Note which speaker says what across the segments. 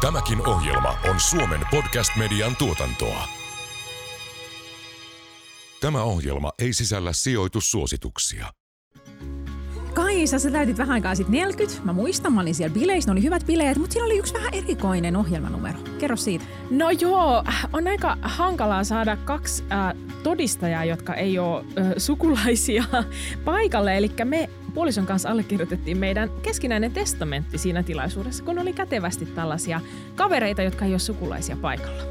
Speaker 1: Tämäkin ohjelma on Suomen podcast-median tuotantoa. Tämä ohjelma ei sisällä sijoitussuosituksia.
Speaker 2: Kaisa, sä täytit vähän aikaa sitten 40. Mä muistan, mä olin siellä bileissä, ne oli hyvät bileet, mutta siinä oli yksi vähän erikoinen ohjelmanumero. Kerro siitä.
Speaker 3: No joo, on aika hankalaa saada kaksi äh, todistajaa, jotka ei ole äh, sukulaisia paikalle. Eli me puolison kanssa allekirjoitettiin meidän keskinäinen testamentti siinä tilaisuudessa, kun oli kätevästi tällaisia kavereita, jotka ei ole sukulaisia paikalla.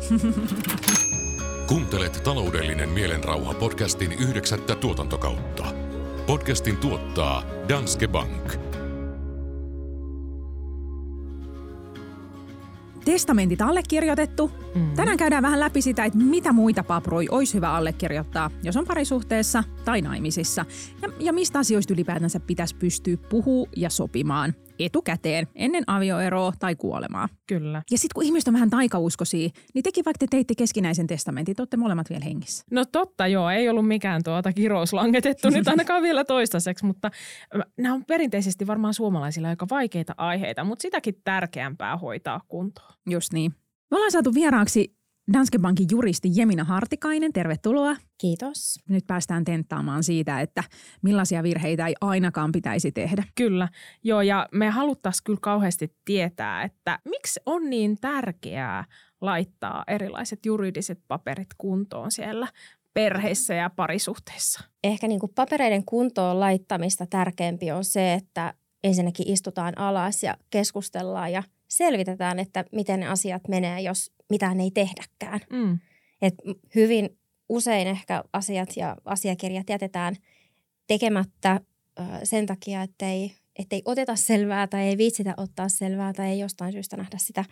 Speaker 1: Kuuntelet taloudellinen mielenrauha podcastin yhdeksättä tuotantokautta. Podcastin tuottaa Danske Bank.
Speaker 2: Testamentit allekirjoitettu. Mm. Tänään käydään vähän läpi sitä, että mitä muita paproi olisi hyvä allekirjoittaa, jos on parisuhteessa tai naimisissa. Ja, ja mistä asioista ylipäätänsä pitäisi pystyä puhua ja sopimaan etukäteen ennen avioeroa tai kuolemaa.
Speaker 3: Kyllä.
Speaker 2: Ja sitten kun ihmiset on vähän taikauskoisia, niin tekin vaikka te teitte keskinäisen testamentin, te olette molemmat vielä hengissä.
Speaker 3: No totta, joo. Ei ollut mikään tuota kirous langetettu nyt ainakaan vielä toistaiseksi, mutta nämä on perinteisesti varmaan suomalaisilla aika vaikeita aiheita, mutta sitäkin tärkeämpää hoitaa kuntoon.
Speaker 2: Just niin. Me ollaan saatu vieraaksi Danske Bankin juristi Jemina Hartikainen, tervetuloa.
Speaker 4: Kiitos.
Speaker 2: Nyt päästään tenttaamaan siitä, että millaisia virheitä ei ainakaan pitäisi tehdä.
Speaker 3: Kyllä, joo ja me haluttaisiin kyllä kauheasti tietää, että miksi on niin tärkeää laittaa erilaiset juridiset paperit kuntoon siellä perheissä ja parisuhteissa.
Speaker 4: Ehkä niin kuin papereiden kuntoon laittamista tärkeämpi on se, että ensinnäkin istutaan alas ja keskustellaan ja selvitetään, että miten ne asiat menee, jos mitään ei tehdäkään. Mm. Et hyvin usein ehkä asiat ja asiakirjat jätetään tekemättä sen takia, että ei, ei oteta selvää tai ei viitsitä ottaa selvää tai ei jostain syystä nähdä sitä,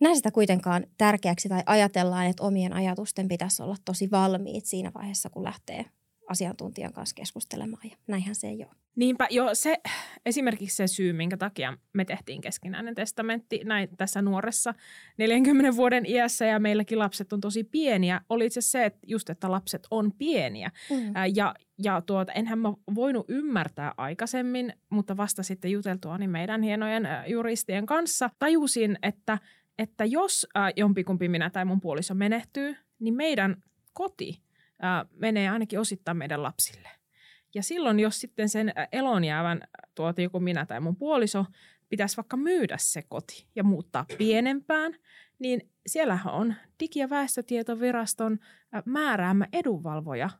Speaker 4: nähdä sitä kuitenkaan tärkeäksi tai ajatellaan, että omien ajatusten pitäisi olla tosi valmiit siinä vaiheessa, kun lähtee asiantuntijan kanssa keskustelemaan ja näinhän se ei ole.
Speaker 3: Niinpä, jo se esimerkiksi se syy, minkä takia me tehtiin keskinäinen testamentti näin tässä nuoressa 40 vuoden iässä ja meilläkin lapset on tosi pieniä, oli itse se, että just, että lapset on pieniä. Mm. Ja, ja tuota, enhän mä voinut ymmärtää aikaisemmin, mutta vasta sitten juteltua niin meidän hienojen juristien kanssa tajusin, että, että jos jompikumpi minä tai mun puoliso menehtyy, niin meidän koti äh, menee ainakin osittain meidän lapsille – ja silloin, jos sitten sen elonjäävän tuota joku minä tai mun puoliso pitäisi vaikka myydä se koti ja muuttaa pienempään, niin siellähän on Digi- ja väestötietoviraston määräämä edunvalvoja,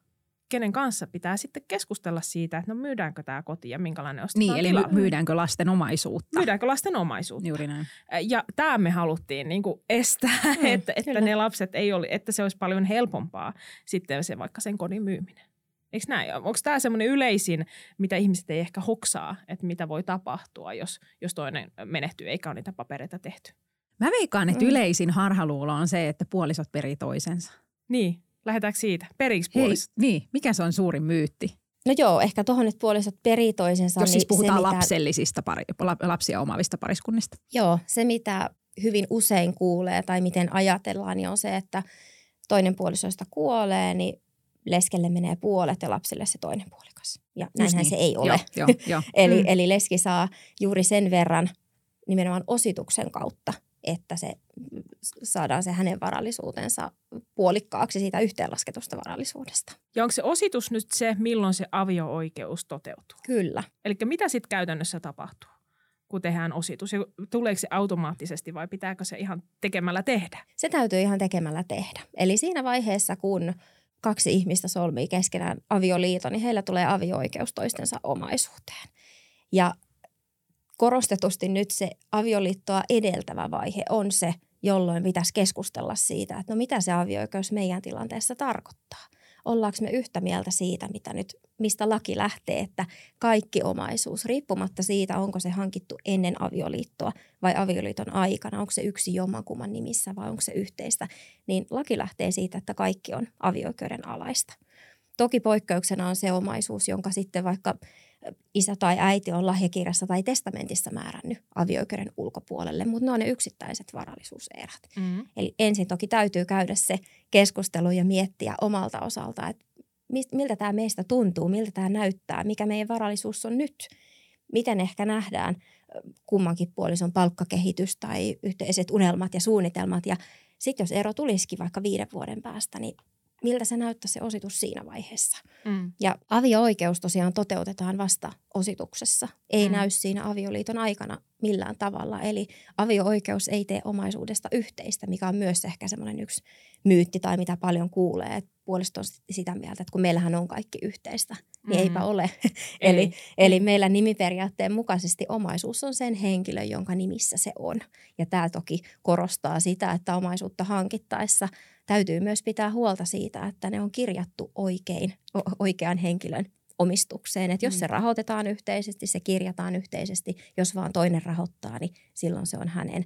Speaker 3: kenen kanssa pitää sitten keskustella siitä, että no myydäänkö tämä koti ja minkälainen ostetaan
Speaker 2: Niin, eli
Speaker 3: tilalle.
Speaker 2: myydäänkö lasten omaisuutta.
Speaker 3: Myydäänkö lasten omaisuutta.
Speaker 2: Juuri näin.
Speaker 3: Ja tämä me haluttiin niin kuin estää, mm, että, että ne lapset ei oli, että se olisi paljon helpompaa sitten se vaikka sen kodin myyminen. Eikö näin? Onko tämä semmoinen yleisin, mitä ihmiset ei ehkä hoksaa, että mitä voi tapahtua, jos, jos toinen menehtyy eikä ole niitä papereita tehty?
Speaker 2: Mä veikkaan, että mm. yleisin harhaluulo on se, että puolisot perii toisensa.
Speaker 3: Niin, lähdetäänkö siitä? Periksi puolisot?
Speaker 2: Hei, niin, mikä se on suurin myytti?
Speaker 4: No joo, ehkä tuohon, että puolisot perii toisensa.
Speaker 2: Jos siis
Speaker 4: niin
Speaker 2: puhutaan
Speaker 4: se, mitä...
Speaker 2: lapsellisista, pari, lapsia omaavista pariskunnista.
Speaker 4: Joo, se mitä hyvin usein kuulee tai miten ajatellaan, niin on se, että toinen puolisoista kuolee, niin leskelle menee puolet ja lapselle se toinen puolikas. Ja näinhän niin. se ei ole.
Speaker 2: Joo, jo, jo.
Speaker 4: eli, mm. eli leski saa juuri sen verran nimenomaan osituksen kautta, että se saadaan se hänen varallisuutensa puolikkaaksi siitä yhteenlasketusta varallisuudesta.
Speaker 3: Ja onko se ositus nyt se, milloin se avio-oikeus toteutuu?
Speaker 4: Kyllä.
Speaker 3: Eli mitä sitten käytännössä tapahtuu? kun tehdään ositus? Ja tuleeko se automaattisesti vai pitääkö se ihan tekemällä tehdä?
Speaker 4: Se täytyy ihan tekemällä tehdä. Eli siinä vaiheessa, kun kaksi ihmistä solmii keskenään avioliiton, niin heillä tulee avio-oikeus toistensa omaisuuteen. Ja korostetusti nyt se avioliittoa edeltävä vaihe on se, jolloin pitäisi keskustella siitä, että no mitä se avio-oikeus meidän tilanteessa tarkoittaa ollaanko me yhtä mieltä siitä, mitä nyt, mistä laki lähtee, että kaikki omaisuus, riippumatta siitä, onko se hankittu ennen avioliittoa vai avioliiton aikana, onko se yksi jommankumman nimissä vai onko se yhteistä, niin laki lähtee siitä, että kaikki on avioikeuden alaista. Toki poikkeuksena on se omaisuus, jonka sitten vaikka isä tai äiti on lahjakirjassa tai testamentissa määrännyt avioikeuden ulkopuolelle, mutta ne on ne yksittäiset varallisuuserät. Mm. Eli ensin toki täytyy käydä se keskustelu ja miettiä omalta osalta, että miltä tämä meistä tuntuu, miltä tämä näyttää, mikä meidän varallisuus on nyt, miten ehkä nähdään kummankin puolison palkkakehitys tai yhteiset unelmat ja suunnitelmat. Ja sitten jos ero tulisikin vaikka viiden vuoden päästä, niin miltä se näyttää se ositus siinä vaiheessa. Mm. Ja avio-oikeus tosiaan toteutetaan vasta osituksessa. Ei mm. näy siinä avioliiton aikana millään tavalla. Eli avio-oikeus ei tee omaisuudesta yhteistä, mikä on myös ehkä semmoinen yksi myytti tai mitä paljon kuulee. Että puolisto on sitä mieltä, että kun meillähän on kaikki yhteistä, niin mm. eipä ole. Ei. eli, eli meillä nimiperiaatteen mukaisesti omaisuus on sen henkilön, jonka nimissä se on. Ja tämä toki korostaa sitä, että omaisuutta hankittaessa – täytyy myös pitää huolta siitä, että ne on kirjattu oikein, oikean henkilön omistukseen. Että jos se mm. rahoitetaan yhteisesti, se kirjataan yhteisesti. Jos vaan toinen rahoittaa, niin silloin se on hänen.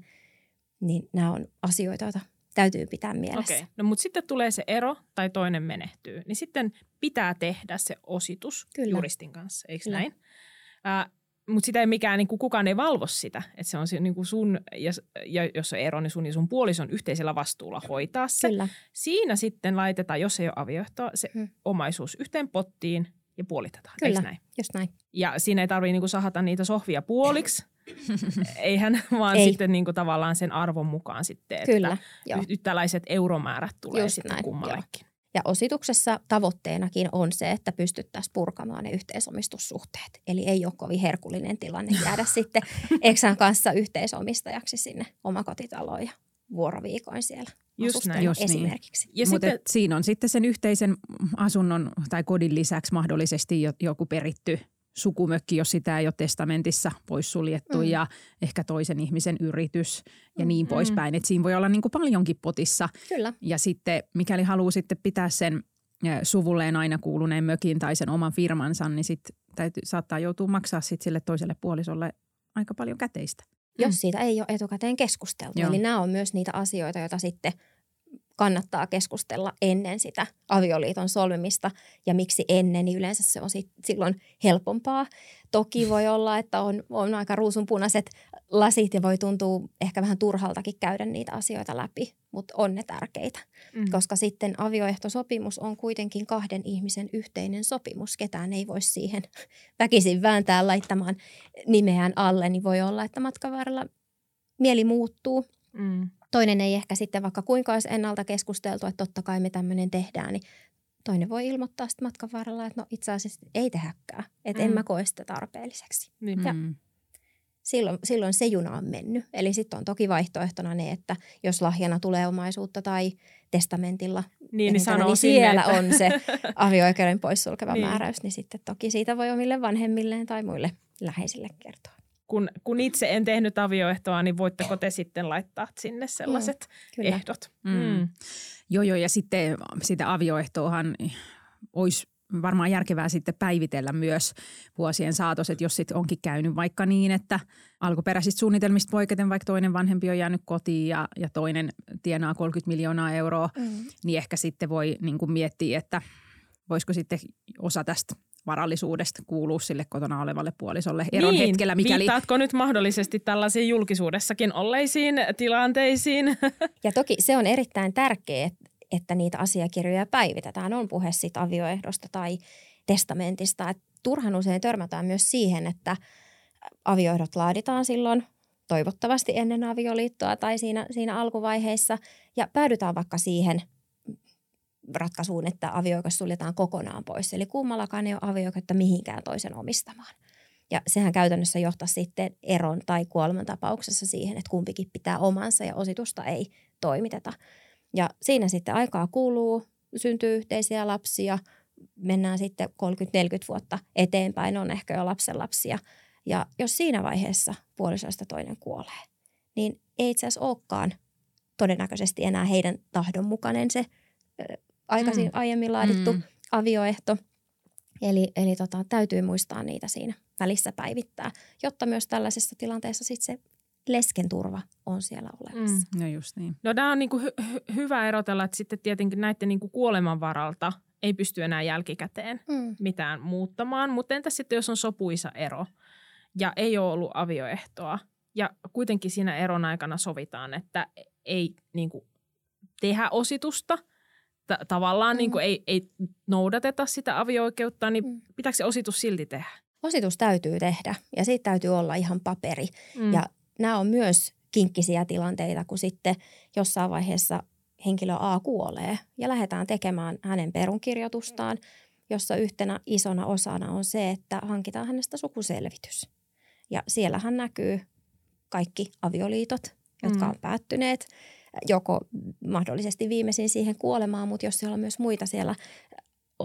Speaker 4: Niin nämä on asioita, joita täytyy pitää mielessä.
Speaker 3: Okei, no mutta sitten tulee se ero tai toinen menehtyy, niin sitten pitää tehdä se ositus Kyllä. juristin kanssa, eikö Kyllä. näin? Äh, mutta sitä ei mikään, niin kuin kukaan ei valvo sitä. Että se on niin kuin sun, ja, ja jos on ero, niin sun ja sun puolison yhteisellä vastuulla hoitaa se. Kyllä. Siinä sitten laitetaan, jos ei ole avioehtoa, se hmm. omaisuus yhteen pottiin ja puolitetaan.
Speaker 4: Kyllä,
Speaker 3: näin?
Speaker 4: just näin.
Speaker 3: Ja siinä ei tarvitse niin sahata niitä sohvia puoliksi. Eihän, vaan ei. sitten niin kuin tavallaan sen arvon mukaan sitten, että Kyllä, yhtäläiset euromäärät tulee just sitten näin, kummallekin. Joo.
Speaker 4: Ja osituksessa tavoitteenakin on se, että pystyttäisiin purkamaan ne yhteisomistussuhteet. Eli ei ole kovin herkullinen tilanne jäädä sitten Eksän kanssa yhteisomistajaksi sinne omakotitaloon ja vuoroviikoin siellä Just näin. Just niin. esimerkiksi.
Speaker 2: Niin. Ja Mutta sitten, siinä on sitten sen yhteisen asunnon tai kodin lisäksi mahdollisesti joku peritty sukumökki, jos sitä ei ole testamentissa poissuljettu mm. ja ehkä toisen ihmisen yritys ja niin mm. poispäin. Että siinä voi olla niin kuin paljonkin potissa.
Speaker 4: Kyllä.
Speaker 2: Ja sitten mikäli haluaa sitten pitää sen suvulleen aina kuuluneen mökin tai sen oman firmansa, niin sitten täytyy, saattaa joutua maksaa sit sille toiselle puolisolle aika paljon käteistä.
Speaker 4: Jos mm. siitä ei ole etukäteen keskusteltu. Joo. Eli nämä on myös niitä asioita, joita sitten – kannattaa keskustella ennen sitä avioliiton solmimista ja miksi ennen, niin yleensä se on sit, silloin helpompaa. Toki voi olla, että on, on aika ruusunpunaiset lasit ja voi tuntua ehkä vähän turhaltakin käydä niitä asioita läpi, mutta on ne tärkeitä. Mm. Koska sitten avioehtosopimus on kuitenkin kahden ihmisen yhteinen sopimus. Ketään ei voi siihen väkisin vääntää laittamaan nimeään alle, niin voi olla, että matkan varrella mieli muuttuu. Mm toinen ei ehkä sitten vaikka kuinka olisi ennalta keskusteltu, että totta kai me tämmöinen tehdään, niin toinen voi ilmoittaa sitten matkan varrella, että no itse asiassa ei tehäkään, että mm. en mä koe sitä tarpeelliseksi. Mm. Ja silloin, silloin se juna on mennyt. Eli sitten on toki vaihtoehtona ne, että jos lahjana tulee omaisuutta tai testamentilla,
Speaker 3: niin, niin,
Speaker 4: niin siellä sinne, on se avioikeuden poissulkeva niin. määräys, niin sitten toki siitä voi omille vanhemmilleen tai muille läheisille kertoa
Speaker 3: kun, kun itse en tehnyt avioehtoa, niin voitteko te sitten laittaa sinne sellaiset mm, ehdot? Mm. Mm.
Speaker 2: Joo, joo, ja sitten sitä avioehtoahan olisi varmaan järkevää sitten päivitellä myös vuosien saatossa, että jos sitten onkin käynyt vaikka niin, että alkuperäisistä suunnitelmista poiketen vaikka toinen vanhempi on jäänyt kotiin ja, ja toinen tienaa 30 miljoonaa euroa, mm. niin ehkä sitten voi niin kuin miettiä, että voisiko sitten osa tästä varallisuudesta kuuluu sille kotona olevalle puolisolle eron niin, hetkellä. Mikäli...
Speaker 3: Viittaatko nyt mahdollisesti tällaisiin julkisuudessakin olleisiin tilanteisiin?
Speaker 4: Ja toki se on erittäin tärkeää, että niitä asiakirjoja päivitetään. On puhe siitä avioehdosta tai testamentista. Et turhan usein törmätään myös siihen, että avioehdot laaditaan silloin toivottavasti ennen avioliittoa tai siinä, siinä alkuvaiheessa ja päädytään vaikka siihen – ratkaisuun, että avioikeus suljetaan kokonaan pois. Eli kummallakaan ei ole avioikeutta mihinkään toisen omistamaan. Ja sehän käytännössä johtaa sitten eron tai kuoleman tapauksessa siihen, että kumpikin pitää omansa ja ositusta ei toimiteta. Ja siinä sitten aikaa kuluu, syntyy yhteisiä lapsia, mennään sitten 30-40 vuotta eteenpäin, on ehkä jo lapsenlapsia. Ja jos siinä vaiheessa puolisoista toinen kuolee, niin ei itse asiassa olekaan todennäköisesti enää heidän tahdon mukainen se aikaisin mm. aiemmin laadittu mm. avioehto. Eli, eli tota, täytyy muistaa niitä siinä välissä päivittää, jotta myös tällaisessa tilanteessa sit se lesken turva on siellä olemassa.
Speaker 2: Mm. No just niin.
Speaker 3: No tämä on niinku hy- hy- hyvä erotella, että sitten tietenkin näiden niinku kuoleman varalta ei pysty enää jälkikäteen mm. mitään muuttamaan. Mutta entäs sitten, jos on sopuisa ero ja ei ole ollut avioehtoa ja kuitenkin siinä eron aikana sovitaan, että ei niinku tehdä ositusta – t- tavallaan mm. niin kuin ei, ei noudateta sitä avio-oikeutta, niin mm. pitääkö se ositus silti tehdä?
Speaker 4: ositus täytyy tehdä ja siitä täytyy olla ihan paperi.
Speaker 3: Mm.
Speaker 4: Ja nämä on myös kinkkisiä tilanteita, kun sitten jossain vaiheessa henkilö A kuolee ja lähdetään tekemään hänen perunkirjoitustaan, jossa yhtenä isona osana on se, että hankitaan hänestä sukuselvitys. Ja siellähän näkyy kaikki avioliitot, jotka
Speaker 3: Mm.
Speaker 4: on päättyneet, joko mahdollisesti viimeisin siihen kuolemaan, mutta jos siellä on myös muita siellä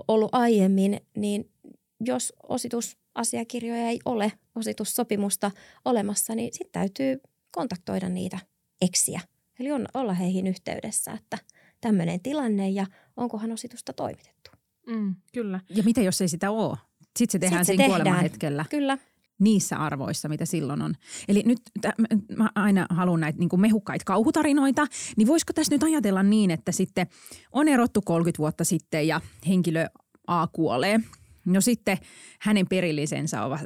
Speaker 4: ollut aiemmin, niin jos ositusasiakirjoja ei ole, ositussopimusta olemassa, niin sitten täytyy kontaktoida niitä eksiä. Eli on, olla heihin yhteydessä, että tämmöinen tilanne ja onkohan ositusta toimitettu.
Speaker 3: Mm, kyllä.
Speaker 2: Ja mitä jos ei sitä ole? Sitten se tehdään
Speaker 4: Sitten se
Speaker 2: siinä
Speaker 4: tehdään.
Speaker 2: kuolemanhetkellä
Speaker 4: Kyllä.
Speaker 2: Niissä arvoissa, mitä silloin on. Eli nyt tä- mä- aina haluan näitä niin mehukkaita kauhutarinoita, niin voisiko tässä nyt ajatella niin, että sitten on erottu 30 vuotta sitten ja henkilö A kuolee. No sitten hänen perillisensä ovat,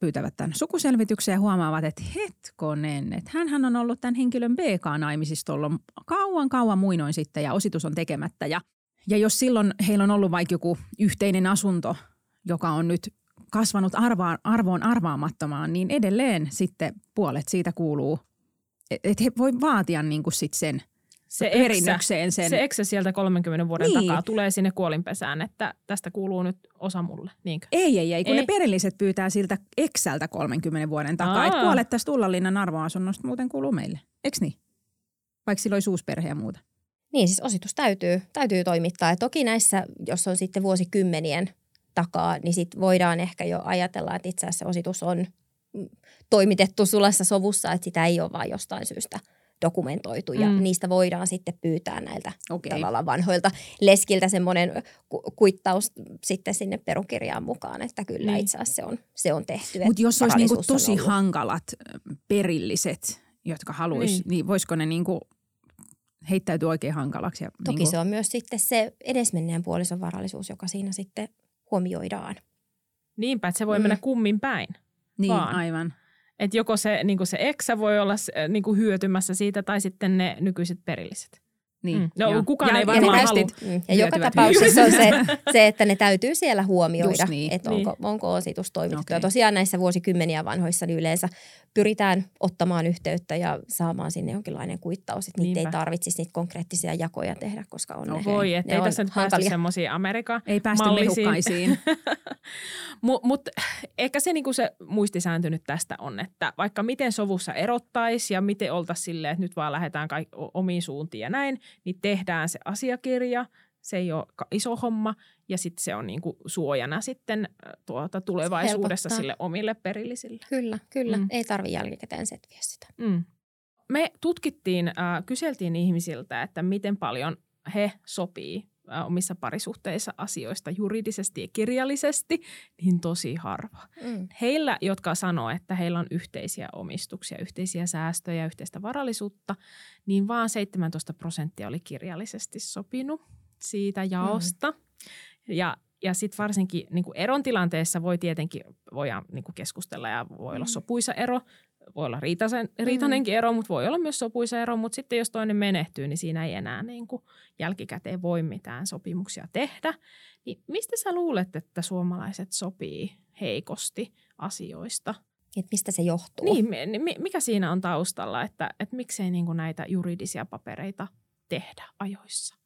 Speaker 2: pyytävät tämän sukuselvityksen ja huomaavat, että hetkonen, että hän on ollut tämän henkilön BK-naimisissa tuolla kauan kauan muinoin sitten ja ositus on tekemättä. Ja, ja jos silloin heillä on ollut vaikka joku yhteinen asunto, joka on nyt kasvanut arvaan, arvoon arvaamattomaan, niin edelleen sitten puolet siitä kuuluu, että he voi vaatia niin kuin sit sen
Speaker 3: Se
Speaker 2: perinnökseen sen.
Speaker 3: se eksä sieltä 30 vuoden
Speaker 2: Niin.
Speaker 3: takaa tulee sinne kuolinpesään, että tästä kuuluu nyt osa mulle, niinkö?
Speaker 2: Ei, ei, ei, kun
Speaker 3: Ei.
Speaker 2: ne perilliset pyytää siltä Exältä 30 vuoden takaa, että puolet tästä Ullanlinnan arvoasunnosta muuten kuuluu meille. Eiks niin? Vaikka sillä olisi uusi perhe ja muuta.
Speaker 4: Niin siis ositus täytyy, täytyy toimittaa. Ja toki näissä, jos on sitten vuosikymmenien takaa, niin sit voidaan ehkä jo ajatella, että itse asiassa se ositus on mm, toimitettu sulassa sovussa, että sitä ei ole vain jostain syystä dokumentoitu. Ja
Speaker 3: Mm.
Speaker 4: niistä voidaan sitten pyytää näiltä
Speaker 2: Okei.
Speaker 4: tavallaan vanhoilta leskiltä semmoinen ku- kuittaus sitten sinne perukirjaan mukaan, että kyllä
Speaker 3: Niin.
Speaker 4: itse asiassa se on, se on tehty.
Speaker 2: Mutta jos olisi niinku tosi
Speaker 4: ollut.
Speaker 2: hankalat perilliset, jotka haluaisi, niin.
Speaker 3: Niin.
Speaker 2: niin voisiko ne niinku heittäytyä oikein hankalaksi? Ja
Speaker 4: Toki
Speaker 2: niinku,
Speaker 4: se on myös sitten se edesmenneen puolison varallisuus, joka siinä sitten huomioidaan.
Speaker 3: Niinpä, että se voi
Speaker 4: Mm.
Speaker 3: mennä kummin päin.
Speaker 2: Niin,
Speaker 3: vaan.
Speaker 2: aivan.
Speaker 3: Että joko se, niin se eksä voi olla niin hyötymässä siitä tai sitten ne nykyiset perilliset.
Speaker 2: Niin,
Speaker 3: Mm. No,
Speaker 2: joo.
Speaker 3: kukaan
Speaker 2: ja,
Speaker 3: ei
Speaker 2: ja
Speaker 3: varmaan
Speaker 2: ne
Speaker 3: halua.
Speaker 2: rästit-
Speaker 4: Mm. Ja joka tapauksessa on se, se, että ne täytyy siellä huomioida,
Speaker 2: Just niin.
Speaker 4: että
Speaker 3: Niin.
Speaker 4: onko, onko ositus toimitettu.
Speaker 2: Okei.
Speaker 4: Ja tosiaan näissä vuosikymmeniä vanhoissa niin yleensä pyritään ottamaan yhteyttä ja saamaan sinne jonkinlainen kuittaus, että niitä ei tarvitsisi niitä konkreettisia jakoja tehdä, koska on ne,
Speaker 2: Okei.
Speaker 3: Voi,
Speaker 4: ne
Speaker 3: ettei
Speaker 4: on
Speaker 3: tässä nyt päästy semmoisiin Amerikan
Speaker 2: Ei päästy mehukkaisiin.
Speaker 3: Mutta mut, ehkä se, niinku se muistisääntö nyt tästä on, että vaikka miten sovussa erottaisi ja miten oltaisiin silleen, että nyt vaan lähdetään kaik- omiin suuntiin ja näin, niin tehdään se asiakirja. Se ei ole iso homma ja sitten se on niinku suojana sitten tuota, tulevaisuudessa
Speaker 4: helpottaa.
Speaker 3: sille omille perillisille.
Speaker 4: Kyllä, kyllä.
Speaker 3: Mm.
Speaker 4: Ei tarvi jälkikäteen setviä sitä.
Speaker 3: Mm. Me tutkittiin, äh, kyseltiin ihmisiltä, että miten paljon he sopii omissa parisuhteissa asioista juridisesti ja kirjallisesti, niin tosi harva.
Speaker 4: Mm.
Speaker 3: Heillä, jotka sanoo, että heillä on yhteisiä omistuksia, yhteisiä säästöjä, yhteistä varallisuutta, niin vaan 17 prosenttia oli kirjallisesti sopinut siitä jaosta. Mm. Ja, ja sitten varsinkin niin kuin eron tilanteessa voi tietenkin voidaan niin kuin keskustella ja voi olla
Speaker 4: Mm.
Speaker 3: sopuisa ero, voi olla riitaisen, riitainenkin ero, mutta voi olla myös sopuisa ero, mutta sitten jos toinen menehtyy, niin siinä ei enää niin kuin jälkikäteen voi mitään sopimuksia tehdä. Niin mistä sä luulet, että suomalaiset sopii heikosti asioista?
Speaker 4: Et mistä se johtuu?
Speaker 3: Niin, mi- mikä siinä on taustalla, että, että miksei niin kuin näitä juridisia papereita tehdä ajoissa?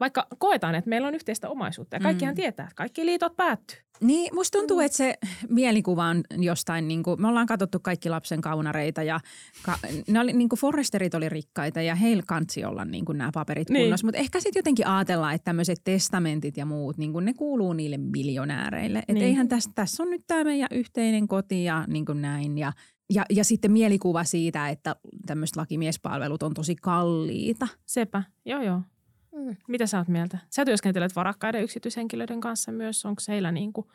Speaker 3: Vaikka koetaan, että meillä on yhteistä omaisuutta ja kaikkihan
Speaker 2: Mm.
Speaker 3: tietää, että kaikki liitot päättyy.
Speaker 2: Niin, musta tuntuu, että se mielikuva on jostain, niin kuin, me ollaan katsottu kaikki lapsen kaunareita ja ka, ne oli, niin kuin Forresterit oli rikkaita ja heillä kansi olla niin kuin nämä paperit
Speaker 3: Niin.
Speaker 2: kunnossa. Mutta ehkä sitten jotenkin ajatellaan, että tämmöiset testamentit ja muut, niin kuin ne kuuluu niille miljonääreille. Että
Speaker 3: Niin.
Speaker 2: eihän tässä, tässä on nyt tämä meidän yhteinen koti ja niin kuin näin. Ja, ja, ja sitten mielikuva siitä, että tämmöiset lakimiespalvelut on tosi kalliita.
Speaker 3: Sepä, joo joo.
Speaker 4: Mm.
Speaker 3: Mitä sä oot mieltä? Sä työskentelet varakkaiden yksityishenkilöiden kanssa myös. Onko heillä niin kuin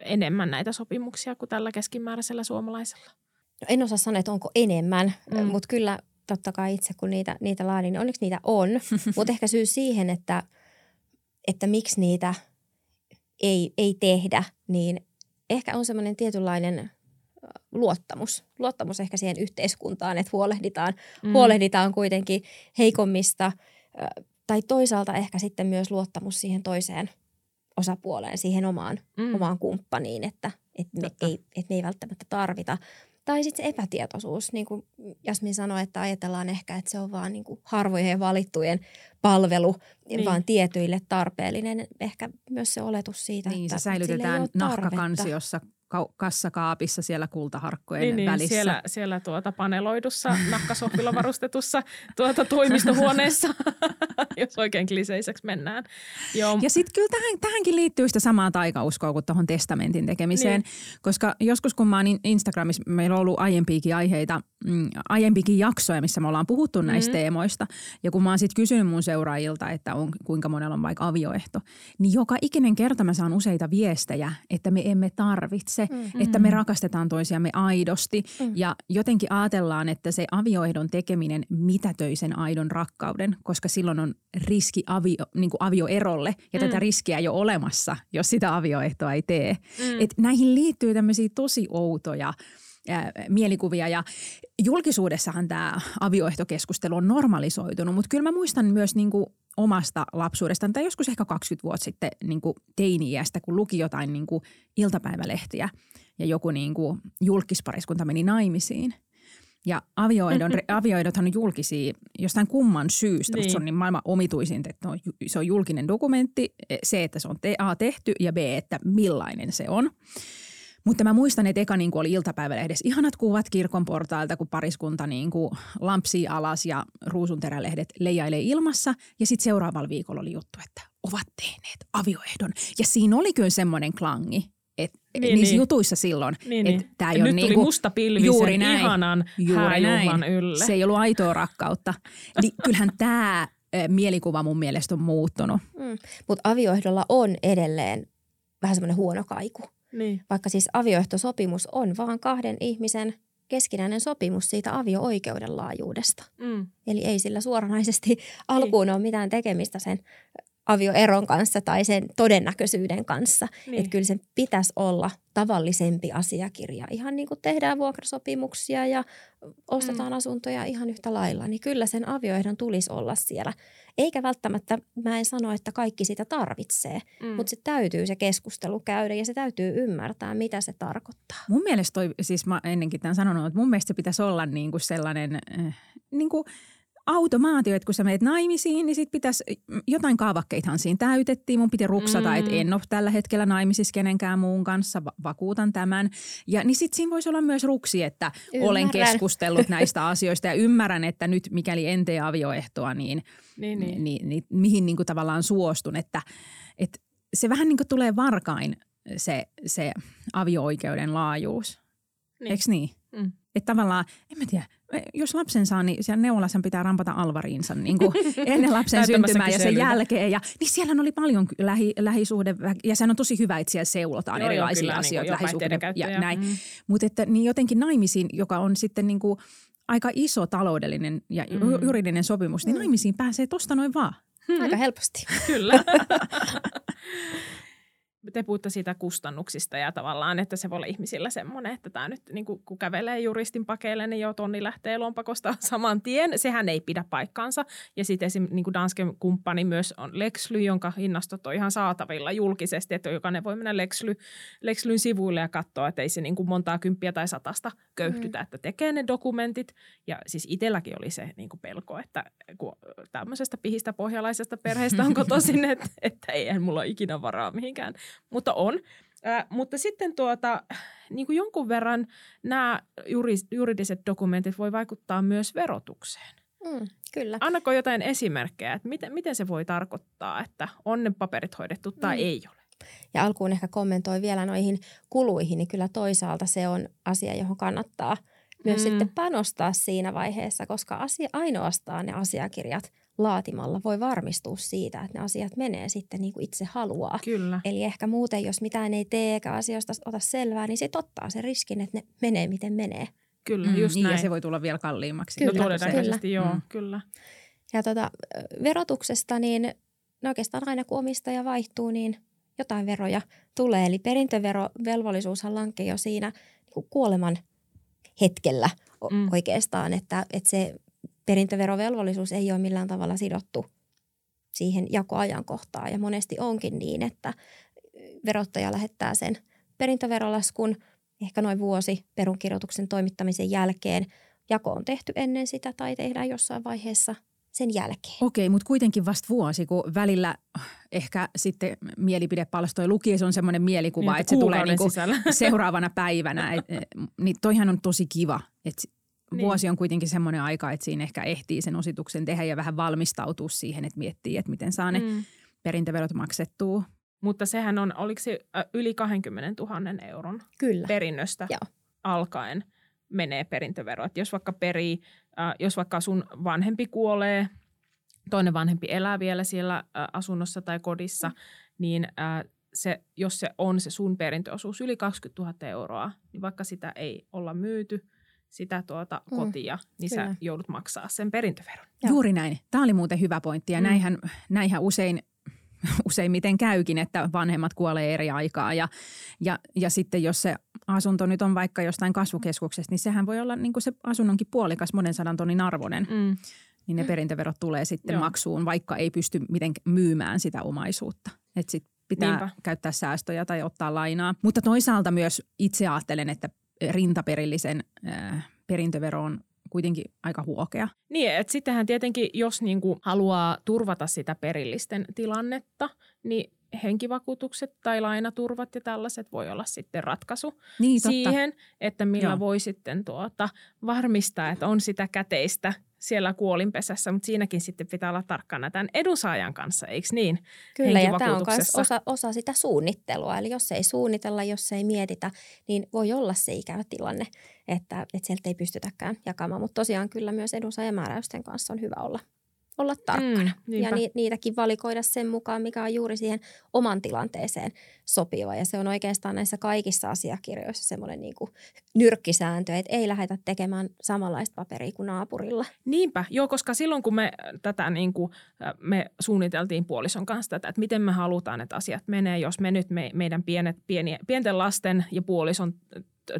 Speaker 3: enemmän näitä sopimuksia kuin tällä keskimääräisellä suomalaisella?
Speaker 4: No en osaa sanoa, että onko enemmän,
Speaker 3: Mm.
Speaker 4: mm. mutta kyllä totta kai itse kun niitä, niitä laadin, niin onneksi niitä on. mutta ehkä syy siihen, että, että miksi niitä ei, ei tehdä, niin ehkä on semmoinen tietynlainen luottamus. Luottamus ehkä siihen yhteiskuntaan, että huolehditaan, mm. huolehditaan kuitenkin heikommista. Tai toisaalta ehkä sitten myös luottamus siihen toiseen osapuoleen, siihen omaan, mm. omaan kumppaniin, että, että, me ei, että me ei välttämättä tarvita. Tai sitten se epätietoisuus, niin kuin Jasmin sanoi, että ajatellaan ehkä, että se on vaan niin kuin harvojen ja valittujen palvelu, niin. vaan tietyille tarpeellinen. Ehkä myös se oletus siitä,
Speaker 2: niin,
Speaker 4: että
Speaker 2: se säilytetään nahkakansiossa kassakaapissa siellä kultaharkkojen
Speaker 3: niin, niin,
Speaker 2: välissä.
Speaker 3: Siellä, siellä tuota paneloidussa nahkasohvilla varustetussa tuota toimistohuoneessa, jos oikein kliseiseksi mennään.
Speaker 2: Joo. Ja sitten kyllä tähän, tähänkin liittyy sitä samaa taikauskoa kuin tuohon testamentin tekemiseen, niin. koska joskus kun mä oon Instagramissa, meillä on ollut aiempiakin aiheita, mm, aiempikin jaksoja, missä me ollaan puhuttu näistä mm-hmm. teemoista. Ja kun mä oon sitten kysynyt mun seuraajilta, että on, kuinka monella on vaikka avioehto, niin joka ikinen kerta mä saan useita viestejä, että me emme tarvitse se, mm. että me rakastetaan toisiamme aidosti mm. ja jotenkin ajatellaan, että se avioehdon tekeminen mitätöi sen aidon rakkauden, koska silloin on riski avio, niin kuin avioerolle ja mm. tätä riskiä ei ole olemassa, jos sitä avioehtoa ei tee. Mm. Et näihin liittyy tämmöisiä tosi outoja mielikuvia ja julkisuudessahan tämä avioehtokeskustelu on normalisoitunut, mutta kyllä mä muistan myös niin kuin omasta lapsuudestani tai joskus ehkä 20 vuotta sitten niin kuin teini-iästä, kun luki jotain niin kuin iltapäivälehtiä ja joku niin kuin julkispariskunta meni naimisiin. Ja avioidon, avioidothan on julkisia jostain kumman syystä. Niin. Se on niin maailman omituisin, että on, se on julkinen dokumentti, se, että se on A tehty ja B, että millainen se on. Mutta mä muistan, että eka niin oli iltapäivälehdessä ihanat kuvat kirkon portailta, kun pariskunta niin kuin lampsii alas ja ruusunterälehdet leijailee ilmassa. Ja sitten seuraavalla viikolla oli juttu, että ovat tehneet avioehdon. Ja siinä oli kyllä semmoinen klangi, et niin, niissä niin. jutuissa silloin,
Speaker 3: niin, että niin. tämä ei ole nyt niinku, tuli musta pilvi juuri näin, ihanan juuri näin. ylle.
Speaker 2: Se ei ollut aitoa rakkautta. niin kyllähän tämä mielikuva mun mielestä on muuttunut.
Speaker 4: Mm. Mutta avioehdolla on edelleen vähän semmoinen huono kaiku. Niin. Vaikka siis avioehtosopimus on vaan kahden ihmisen keskinäinen sopimus siitä avio-oikeuden laajuudesta. Mm. Eli ei sillä suoranaisesti alkuun niin. ole mitään tekemistä sen avioeron kanssa tai sen todennäköisyyden kanssa. Niin. Että kyllä sen pitäisi olla tavallisempi asiakirja. Ihan niin kuin tehdään vuokrasopimuksia ja ostetaan mm. asuntoja ihan yhtä lailla, niin kyllä sen avioehdon tulisi olla siellä. Eikä välttämättä, mä en sano, että kaikki sitä tarvitsee, mm. mutta se täytyy se keskustelu käydä ja se täytyy ymmärtää, mitä se tarkoittaa.
Speaker 2: Mun mielestä toi, siis mä ennenkin tämän sanonut, että mun mielestä se pitäisi olla niin kuin sellainen, äh, niin kuin – automaatio, että kun sä menet naimisiin, niin sit pitäisi, jotain kaavakkeitahan siinä täytettiin. Mun piti ruksata, mm. että en ole tällä hetkellä naimisissa kenenkään muun kanssa, va- vakuutan tämän. Ja niin sit siinä voisi olla myös ruksi, että Ymmärrän. olen keskustellut näistä asioista ja ymmärrän, että nyt mikäli en tee avioehtoa, niin, niin, niin. niin, niin mihin niin kuin tavallaan suostun. Että, että se vähän niin kuin tulee varkain se, se avio-oikeuden laajuus. Niin. Eikö niin? Mm. Että tavallaan, en mä tiedä, jos lapsen saa, niin siellä neuvolassa pitää rampata alvariinsa niin kuin ennen lapsen syntymää ja sen jälkeen. Ja, niin siellä oli paljon lähi, lähisuhde, ja sehän on tosi hyvä, että siellä seulotaan joo, erilaisia joo, kyllä, asioita, niin lähisuhde ja näin. Mm. Mutta että niin jotenkin naimisiin, joka on sitten niin kuin aika iso taloudellinen ja mm. juridinen sopimus, niin mm. naimisiin pääsee tosta noin vaan.
Speaker 4: Hmm. Aika helposti.
Speaker 3: Kyllä. te puhutte siitä kustannuksista ja tavallaan, että se voi olla ihmisillä semmoinen, että tämä nyt niin kuin, kun kävelee juristin pakeille, niin jo tonni lähtee lompakosta saman tien. Sehän ei pidä paikkaansa. Ja sitten esimerkiksi niin Dansken kumppani myös on Lexly, jonka hinnastot on ihan saatavilla julkisesti, että jokainen voi mennä Lexly, Lexlyn sivuille ja katsoa, että ei se niin kuin montaa kymppiä tai satasta köyhtytä, mm. että tekee ne dokumentit. Ja siis itselläkin oli se niin kuin pelko, että kun tämmöisestä pihistä pohjalaisesta perheestä on kotoisin, että, että ei mulla ole ikinä varaa mihinkään mutta on. Äh, mutta sitten tuota, niin kuin jonkun verran nämä juridiset dokumentit voi vaikuttaa myös verotukseen.
Speaker 4: Mm, kyllä.
Speaker 3: Annako jotain esimerkkejä, että miten, miten se voi tarkoittaa, että on ne paperit hoidettu tai mm. ei ole?
Speaker 4: Ja alkuun ehkä kommentoi vielä noihin kuluihin, niin kyllä toisaalta se on asia, johon kannattaa myös mm. sitten panostaa siinä vaiheessa, koska asia, ainoastaan ne asiakirjat laatimalla voi varmistua siitä, että ne asiat menee sitten niin kuin itse haluaa.
Speaker 3: Kyllä.
Speaker 4: Eli ehkä muuten, jos mitään ei tee eikä asioista ota selvää, niin se ottaa sen riskin, että ne menee miten menee.
Speaker 3: Kyllä, mm, just
Speaker 2: niin,
Speaker 3: näin.
Speaker 2: Ja se voi tulla vielä kalliimmaksi.
Speaker 3: Kyllä, no todennäköisesti joo, mm. kyllä.
Speaker 4: Ja tota, verotuksesta, niin no oikeastaan aina kun omistaja vaihtuu, niin jotain veroja tulee. Eli perintöverovelvollisuushan lankee jo siinä niin kuoleman hetkellä mm. oikeastaan, että, että se perintöverovelvollisuus ei ole millään tavalla sidottu siihen jakoajankohtaan. Ja monesti onkin niin, että, verottaja lähettää sen perintöverolaskun ehkä noin vuosi perunkirjoituksen toimittamisen jälkeen. Jako on tehty ennen sitä tai tehdään jossain vaiheessa sen jälkeen.
Speaker 2: Okei, mutta kuitenkin vasta vuosi, kun välillä ehkä sitten mielipidepalstoja lukiessa on semmoinen mielikuva,
Speaker 3: Niin,
Speaker 2: että se tulee niinku
Speaker 3: sisällä.
Speaker 2: seuraavana päivänä. Et, et, niin toihan on tosi kiva, että
Speaker 3: Niin.
Speaker 2: vuosi on kuitenkin semmoinen aika, että siinä ehkä ehtii sen osituksen tehdä ja vähän valmistautua siihen, että miettii, että miten saa ne
Speaker 3: Mm.
Speaker 2: perintöverot maksettua.
Speaker 3: Mutta sehän on, oliko se yli 20 000 euron
Speaker 4: Kyllä.
Speaker 3: perinnöstä
Speaker 4: Joo.
Speaker 3: alkaen menee perintövero. Et jos vaikka perii, äh, jos vaikka sun vanhempi kuolee, toinen vanhempi elää vielä siellä äh, asunnossa tai kodissa, niin äh, se, jos se on se sun perintöosuus yli 20 000 euroa, niin vaikka sitä ei olla myyty, sitä tuota
Speaker 4: Mm,
Speaker 3: kotia, niin sä
Speaker 4: kyllä.
Speaker 3: joudut maksaa sen perintöveron.
Speaker 4: Joo.
Speaker 2: Juuri näin. Tämä oli muuten hyvä pointti ja
Speaker 3: Mm.
Speaker 2: näinhän, näinhän usein useimmiten käykin, että vanhemmat kuolee eri aikaa ja, ja, ja sitten jos se asunto nyt on vaikka jostain kasvukeskuksesta, niin sehän voi olla niin kuin se asunnonkin puolikas monen sadan tonnin arvoinen,
Speaker 3: Mm.
Speaker 2: niin ne perintöverot tulee sitten
Speaker 3: Joo.
Speaker 2: maksuun, vaikka ei pysty miten myymään sitä omaisuutta. Että sit pitää
Speaker 3: Niinpä.
Speaker 2: käyttää säästöjä tai ottaa lainaa. Mutta toisaalta myös itse ajattelen, että rintaperillisen äh, perintövero on kuitenkin aika huokea.
Speaker 3: Niin, että sittenhän tietenkin, jos niinku haluaa turvata sitä perillisten tilannetta, niin henkivakuutukset tai lainaturvat ja tällaiset voi olla sitten ratkaisu
Speaker 2: Niin, totta.
Speaker 3: siihen, että millä
Speaker 2: Joo.
Speaker 3: voi sitten tuota varmistaa, että on sitä käteistä siellä kuolinpesässä, mutta siinäkin sitten pitää olla tarkkana tämän edunsaajan kanssa, eikö niin?
Speaker 4: Kyllä, ja tämä on myös osa, osa sitä suunnittelua. Eli jos ei suunnitella, jos ei mietitä, niin voi olla se ikävä tilanne, että, että sieltä ei pystytäkään jakamaan. Mutta tosiaan kyllä myös edunsaajamääräysten kanssa on hyvä olla, olla tarkkana.
Speaker 3: Mm,
Speaker 4: ja ni, niitäkin valikoida sen mukaan, mikä on juuri siihen oman tilanteeseen sopiva. Ja se on oikeastaan näissä kaikissa asiakirjoissa semmoinen niin kuin nyrkkisääntö, että ei lähdetä tekemään samanlaista paperia kuin naapurilla.
Speaker 3: Niinpä, joo, koska silloin kun me tätä niin kuin, äh, me suunniteltiin puolison kanssa tätä, että miten me halutaan, että asiat menee, jos me nyt me, meidän pienet, pieni, pienten lasten ja puolison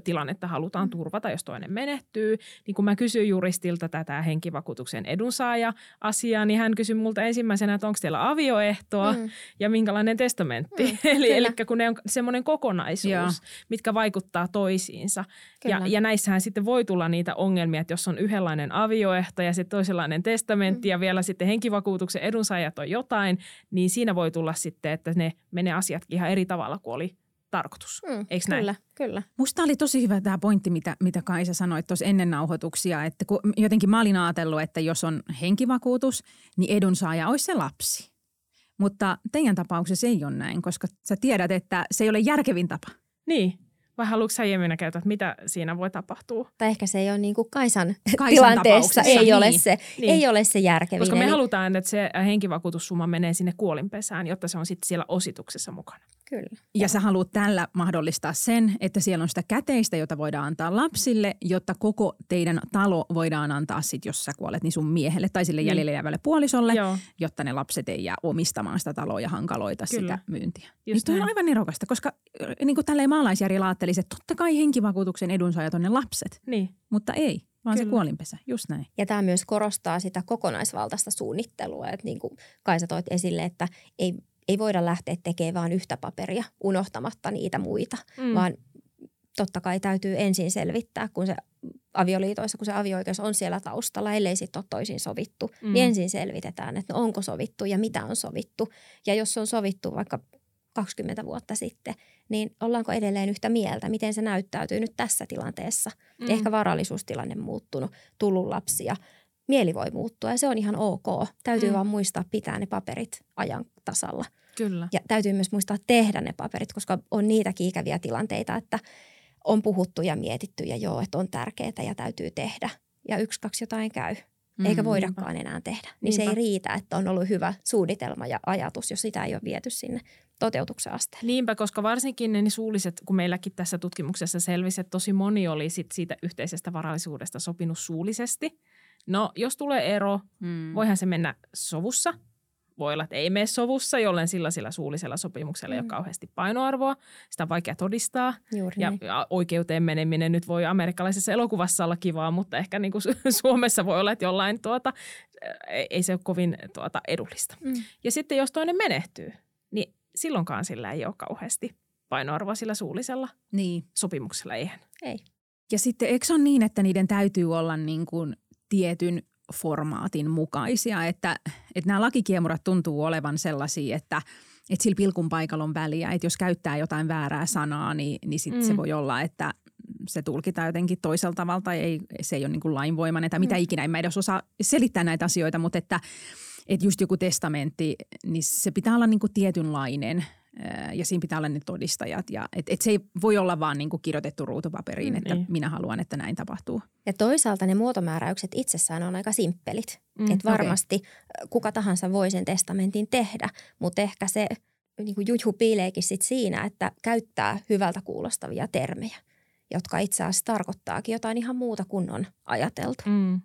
Speaker 3: tilannetta halutaan turvata, jos toinen menehtyy. Niin kun mä kysyin juristilta tätä henkivakuutuksen edunsaaja-asiaa, niin hän kysyi multa ensimmäisenä, että onko teillä avioehtoa
Speaker 4: Mm.
Speaker 3: ja minkälainen testamentti.
Speaker 4: Mm,
Speaker 3: eli, eli kun ne on semmoinen kokonaisuus,
Speaker 2: Joo.
Speaker 3: mitkä vaikuttaa toisiinsa. Ja, ja näissähän sitten voi tulla niitä ongelmia, että jos on yhdenlainen avioehto ja sitten toisenlainen testamentti mm. ja vielä sitten henkivakuutuksen edunsaajat on jotain, niin siinä voi tulla sitten, että ne menee asiatkin ihan eri tavalla kuin oli tarkoitus.
Speaker 4: Mm,
Speaker 3: Eikö näin?
Speaker 4: Kyllä, kyllä.
Speaker 2: Musta oli tosi hyvä tämä pointti, mitä, mitä Kaisa sanoi tuossa ennen nauhoituksia, että kun jotenkin mä olin ajatellut, että jos on henkivakuutus, niin edunsaaja olisi se lapsi. Mutta teidän tapauksessa ei ole näin, koska sä tiedät, että se ei ole järkevin tapa.
Speaker 3: Niin. Vai haluatko sä Jeminä käyttää, että mitä siinä voi tapahtua?
Speaker 4: Tai ehkä se ei ole niin kuin Kaisan,
Speaker 2: Kaisan
Speaker 4: tilanteessa,
Speaker 2: tapauksessa,
Speaker 4: ei, ole
Speaker 2: niin.
Speaker 4: se,
Speaker 3: Niin.
Speaker 4: ei ole se järkevin.
Speaker 3: Koska me
Speaker 4: Eli-
Speaker 3: halutaan, että se henkivakuutussumma menee sinne kuolinpesään, jotta se on sitten siellä osituksessa mukana.
Speaker 4: Kyllä.
Speaker 2: Ja sä haluat tällä mahdollistaa sen, että siellä on sitä käteistä, jota voidaan antaa lapsille, jotta koko teidän talo voidaan antaa sit, jos sä kuolet, niin sun miehelle tai sille
Speaker 3: Niin.
Speaker 2: jäljelle jäävälle puolisolle,
Speaker 3: Joo,
Speaker 2: jotta ne lapset ei jää omistamaan sitä taloa ja hankaloita
Speaker 3: Kyllä.
Speaker 2: sitä myyntiä.
Speaker 3: Just
Speaker 2: Niin toi on aivan nerokasta, koska äh, niin kuin tälleen maalaisjärjellä ajattelisi, että totta kai henkivakuutuksen edunsaajat on ne lapset,
Speaker 3: niin.
Speaker 2: mutta ei, vaan se
Speaker 3: Kyllä.
Speaker 2: kuolinpesä, just näin.
Speaker 4: Ja tämä myös korostaa sitä kokonaisvaltaista suunnittelua. Että niin kuin Kaisa toit esille, että ei, ei voida lähteä tekemään vain yhtä paperia unohtamatta niitä muita,
Speaker 3: Mm.
Speaker 4: vaan totta kai täytyy ensin selvittää, kun se avioliitoissa, kun se avioikeus on siellä taustalla, ellei sitten ole toisin sovittu,
Speaker 3: Mm.
Speaker 4: mm. niin ensin selvitetään, että no onko sovittu ja mitä on sovittu. Ja jos on sovittu vaikka 20 vuotta sitten, niin ollaanko edelleen yhtä mieltä, miten se näyttäytyy nyt tässä tilanteessa.
Speaker 3: Mm.
Speaker 4: Ehkä varallisuustilanne muuttunut, tullut lapsia, mieli voi muuttua ja se on ihan ok. Täytyy
Speaker 3: mm.
Speaker 4: vaan muistaa pitää ne paperit ajan tasalla.
Speaker 3: Kyllä.
Speaker 4: Ja täytyy myös muistaa tehdä ne paperit, koska on niitäkin ikäviä tilanteita, että on puhuttu ja mietitty ja joo, että on tärkeää ja täytyy tehdä. Ja yksi, kaksi jotain käy, eikä
Speaker 2: Mm.
Speaker 4: voidakaan enää tehdä. Niin se
Speaker 3: Niinpä.
Speaker 4: ei riitä, että on ollut hyvä suunnitelma ja ajatus, jos sitä ei ole viety sinne toteutuksen asteelle.
Speaker 3: Niinpä, koska varsinkin ne niin suulliset, kun meilläkin tässä tutkimuksessa selvisi, että tosi moni oli sit siitä yhteisestä varallisuudesta sopinut suullisesti. No, jos tulee ero,
Speaker 2: Mm.
Speaker 3: voihan se mennä sovussa. Voi olla, että ei mene sovussa, jollen sillä, sillä suullisella sopimuksella ei ole
Speaker 4: Mm.
Speaker 3: kauheasti painoarvoa. Sitä on vaikea todistaa.
Speaker 4: Juuri
Speaker 3: Ja,
Speaker 4: näin.
Speaker 3: ja oikeuteen meneminen nyt voi amerikkalaisessa elokuvassa olla kivaa, mutta ehkä niin kuin Suomessa voi olla, että jollain tuota, ei- ei se ole kovin tuota, edullista.
Speaker 4: Mm.
Speaker 3: Ja sitten jos toinen menehtyy, niin silloinkaan sillä ei ole kauheasti painoarvoa sillä suullisella
Speaker 2: Niin.
Speaker 3: sopimuksella. Eihän.
Speaker 4: Ei.
Speaker 2: Ja sitten eikö se ole niin, että niiden täytyy olla niin kuin tietyn formaatin mukaisia, että, että nämä lakikiemurat tuntuu olevan sellaisia, että, että sillä pilkun paikalla on väliä, että jos käyttää jotain väärää sanaa, niin, niin sitten mm. se voi olla, että se tulkitaan jotenkin toisella tavalla tai ei, se ei ole niin kuin lainvoimainen tai mitä mm. ikinä. En mä edes osaa selittää näitä asioita, mutta että, että just joku testamentti, niin se pitää olla niin kuin tietynlainen ja siinä pitää olla ne todistajat. Ja, et, et se ei voi olla vaan niin kuin kirjoitettu ruutupaperiin, että niin. minä haluan, että näin tapahtuu.
Speaker 4: Ja toisaalta ne muotomääräykset itsessään on aika simppelit. Mm, että varmasti okay. kuka tahansa voi sen testamentin tehdä, mutta ehkä se niin kuin juju piileekin sit siinä, että käyttää hyvältä kuulostavia termejä, jotka itse asiassa tarkoittaakin jotain ihan muuta kuin on ajateltu. Mm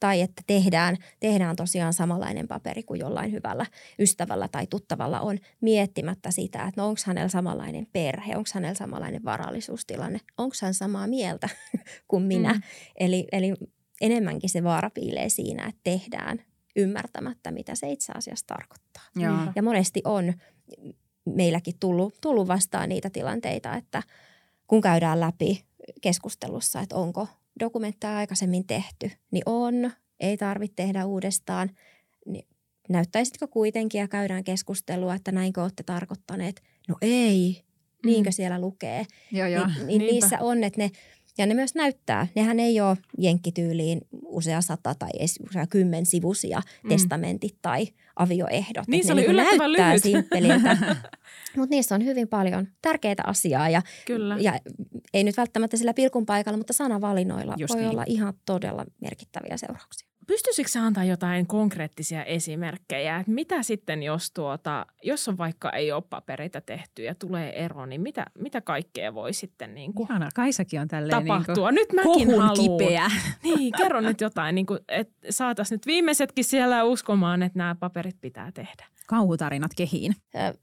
Speaker 4: tai että tehdään, tehdään tosiaan samanlainen paperi kuin jollain hyvällä ystävällä tai tuttavalla on miettimättä sitä, että no onko hänellä samanlainen perhe, onko hänellä samanlainen varallisuustilanne, onko hän samaa mieltä kuin minä. Mm. Eli, eli enemmänkin se vaara piilee siinä, että tehdään ymmärtämättä, mitä se itse asiassa tarkoittaa.
Speaker 2: Joo.
Speaker 4: Ja monesti on meilläkin tullut, tullut vastaan niitä tilanteita, että kun käydään läpi keskustelussa, että onko dokumentteja aikaisemmin tehty, niin on, ei tarvitse tehdä uudestaan. Niin näyttäisitkö kuitenkin ja käydään keskustelua, että näinkö olette tarkoittaneet? No ei, niinkö mm. siellä lukee.
Speaker 2: Joo, joo.
Speaker 4: Niin, niin niissä on, että ne, ja ne myös näyttää. Nehän ei ole jenkkityyliin usea sata tai usea kymmen sivusia mm. testamentit tai avioehdot.
Speaker 3: Niin se
Speaker 4: oli
Speaker 3: niin yllättävän lyhyt.
Speaker 4: Mutta niissä on hyvin paljon tärkeitä asiaa ja,
Speaker 3: Kyllä.
Speaker 4: ja ei nyt välttämättä sillä pilkun paikalla, mutta sanavalinnoilla
Speaker 2: Just
Speaker 4: voi
Speaker 2: niin.
Speaker 4: olla ihan todella merkittäviä seurauksia.
Speaker 3: Pystyisikö sä antaa jotain konkreettisia esimerkkejä, että mitä sitten, jos, tuota, jos on vaikka ei ole papereita tehty ja tulee ero, niin mitä, mitä kaikkea voi sitten niin kuin
Speaker 2: Ihana, Kaisakin on tälleen
Speaker 3: tapahtua?
Speaker 2: Niin
Speaker 3: nyt mäkin haluan.
Speaker 2: kipeä.
Speaker 3: Niin, kerro nyt jotain, niin kuin, että saataisiin nyt viimeisetkin siellä uskomaan, että nämä paperit pitää tehdä.
Speaker 2: Kauhutarinat kehiin.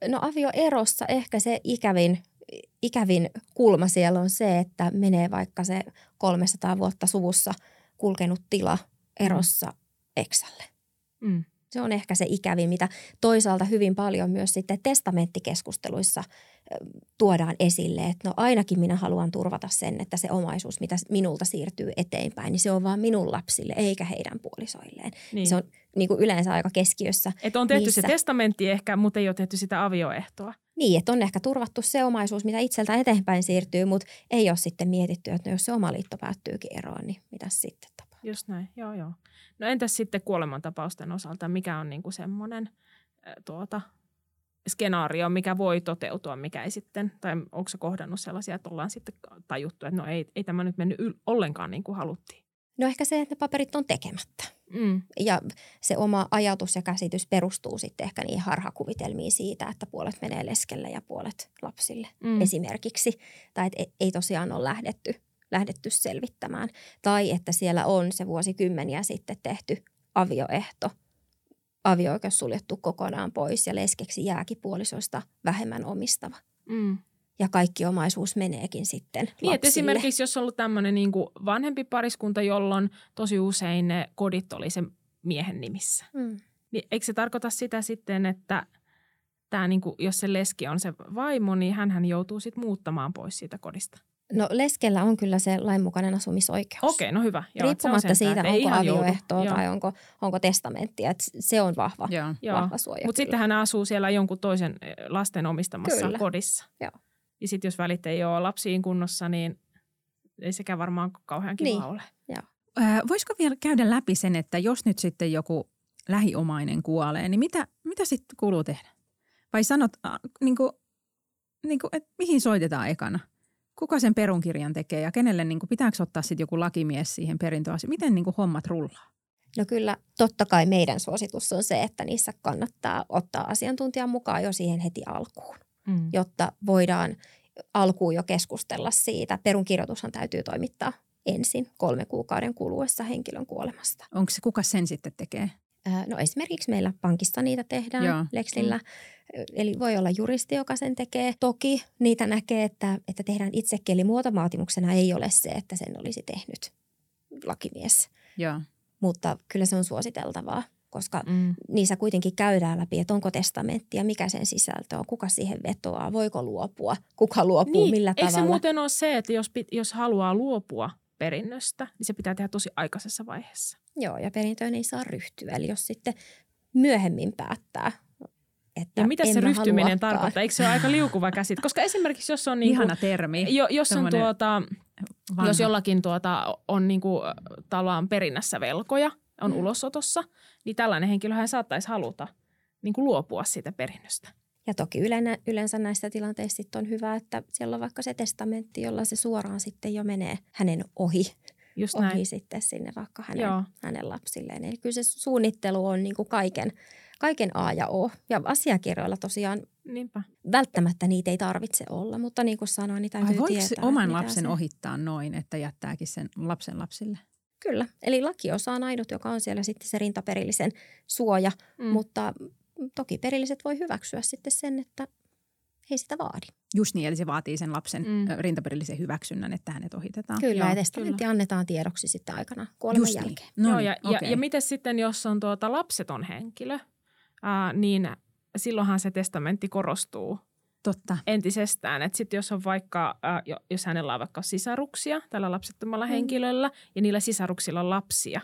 Speaker 4: No avioerossa ehkä se ikävin, ikävin kulma siellä on se, että menee vaikka se 300 vuotta suvussa kulkenut tila erossa eksälle.
Speaker 3: Mm.
Speaker 4: Se on ehkä se ikävin, mitä toisaalta hyvin paljon myös sitten testamenttikeskusteluissa tuodaan esille, että no ainakin minä haluan turvata sen, että se omaisuus, mitä minulta siirtyy eteenpäin, niin se on vaan minun lapsille eikä heidän puolisoilleen.
Speaker 3: Niin.
Speaker 4: Se on niin kuin yleensä aika keskiössä.
Speaker 3: Että on tehty
Speaker 4: niissä.
Speaker 3: se testamentti ehkä, mutta ei ole tehty sitä avioehtoa.
Speaker 4: Niin, että on ehkä turvattu se omaisuus, mitä itseltä eteenpäin siirtyy, mutta ei ole sitten mietitty, että no jos se oma liitto päättyykin eroon, niin mitä sitten.
Speaker 3: Just näin, joo joo. No entäs sitten kuolemantapausten osalta, mikä on niinku semmoinen äh, tuota, skenaario, mikä voi toteutua, mikä ei sitten, tai onko se kohdannut sellaisia, että ollaan sitten tajuttu, että no ei, ei tämä nyt mennyt yl- ollenkaan niin kuin haluttiin.
Speaker 4: No ehkä se, että ne paperit on tekemättä.
Speaker 3: Mm.
Speaker 4: Ja se oma ajatus ja käsitys perustuu sitten ehkä niihin harhakuvitelmiin siitä, että puolet menee leskelle ja puolet lapsille
Speaker 3: Mm.
Speaker 4: esimerkiksi. Tai että ei- ei tosiaan ole lähdetty, lähdetty selvittämään. Tai että siellä on se vuosikymmeniä sitten tehty avioehto, avio-oikeus suljettu kokonaan pois ja leskeksi jääkin puolisoista vähemmän omistava.
Speaker 3: Mm.
Speaker 4: Ja kaikki omaisuus meneekin sitten
Speaker 3: Niin, että esimerkiksi jos on ollut tämmöinen niin kuin vanhempi pariskunta, jolloin tosi usein ne kodit oli sen miehen nimissä.
Speaker 4: Mm.
Speaker 3: Niin eikö se tarkoita sitä sitten, että tämä, niin kuin, jos se leski on se vaimo, niin hän joutuu sitten muuttamaan pois siitä kodista?
Speaker 4: No leskellä on kyllä se lainmukainen asumisoikeus.
Speaker 3: Okei, no hyvä. Joo, että se on
Speaker 4: Riippumatta siitä,
Speaker 3: että
Speaker 4: onko
Speaker 3: joudu.
Speaker 4: avioehtoa
Speaker 3: Joo.
Speaker 4: tai onko, onko testamenttia. Et se on vahva,
Speaker 2: Joo.
Speaker 3: Joo.
Speaker 4: vahva suoja.
Speaker 3: Mutta sitten hän asuu siellä jonkun toisen eh, lasten omistamassa
Speaker 4: Kyllä.
Speaker 3: kodissa.
Speaker 4: Joo.
Speaker 3: Ja sitten jos välit ei ole lapsiin kunnossa, niin ei sekään varmaan kauhean kiva
Speaker 4: Niin.
Speaker 3: ole.
Speaker 2: Ö, voisiko vielä käydä läpi sen, että jos nyt sitten joku lähiomainen kuolee, niin mitä, mitä sitten kuuluu tehdä? Vai sanot, äh, niin kuin, niin kuin, että mihin soitetaan ekana? Kuka sen perunkirjan tekee ja kenelle, niin kuin, pitääkö ottaa sitten joku lakimies siihen perintöasiaan? Miten niin kuin, hommat rullaa?
Speaker 4: No kyllä, totta kai meidän suositus on se, että niissä kannattaa ottaa asiantuntijan mukaan jo siihen heti alkuun,
Speaker 3: Mm.
Speaker 4: jotta voidaan alkuun jo keskustella siitä. Perunkirjoitushan täytyy toimittaa ensin kolme kuukauden kuluessa henkilön kuolemasta.
Speaker 2: Onko se, kuka sen sitten tekee?
Speaker 4: Ää, No esimerkiksi meillä pankissa niitä tehdään
Speaker 2: Joo.
Speaker 4: Lexillä. Eli voi olla juristi, joka sen tekee. Toki niitä näkee, että, että tehdään itsekin. Eli muotovaatimuksena ei ole se, että sen olisi tehnyt lakimies.
Speaker 2: Joo.
Speaker 4: Mutta kyllä se on suositeltavaa. koska mm. niissä kuitenkin käydään läpi, että onko testamentti ja mikä sen sisältö on, kuka siihen vetoaa, voiko luopua, kuka luopuu, niin, millä
Speaker 3: eikö
Speaker 4: tavalla.
Speaker 3: se muuten ole se, että jos, jos haluaa luopua perinnöstä, niin se pitää tehdä tosi aikaisessa vaiheessa.
Speaker 4: Joo, ja perintöön ei saa ryhtyä. Eli jos sitten myöhemmin päättää, että
Speaker 3: ja mitä se ryhtyminen haluakaan. tarkoittaa? Eikö se ole aika liukuva käsit? Koska esimerkiksi jos on... Niin
Speaker 2: Ihana termi.
Speaker 3: Jo, jos on tuota, jos jollakin tuota, on niin kuin, perinnässä velkoja, on mm. ulosotossa, niin tällainen henkilöhän saattaisi haluta niin kuin luopua siitä perinnöstä.
Speaker 4: Ja toki yleensä näissä tilanteissa on hyvä, että siellä on vaikka se testamentti, jolla se suoraan sitten jo menee hänen ohi. Just ohi näin. sitten sinne vaikka hänen, hänen lapsilleen. Eli kyllä se suunnittelu on niin kuin kaiken, kaiken A ja O. Ja asiakirjoilla tosiaan Niinpä. välttämättä niitä ei tarvitse olla, mutta niin kuin sanoin, niin täytyy
Speaker 2: Ai
Speaker 4: tietää.
Speaker 2: oman lapsen se... ohittaa noin, että jättääkin sen lapsen lapsille?
Speaker 4: Kyllä, eli lakiosa on ainut, joka on siellä sitten se rintaperillisen suoja, mm. mutta toki perilliset voi hyväksyä sitten sen, että ei sitä vaadi.
Speaker 2: Just niin, eli se vaatii sen lapsen mm. rintaperillisen hyväksynnän, että hänet ohitetaan.
Speaker 4: Kyllä, Joo, ja testamentti kyllä. annetaan tiedoksi sitten aikana kuoleman Just niin. jälkeen.
Speaker 3: Niin. No Joo, ja, okay. ja, ja miten sitten, jos on tuota lapseton henkilö, ää, niin silloinhan se testamentti korostuu
Speaker 2: Totta.
Speaker 3: entisestään. Että sitten jos on vaikka, äh, jos hänellä on vaikka sisaruksia tällä lapsettomalla mm. henkilöllä ja niillä sisaruksilla on lapsia,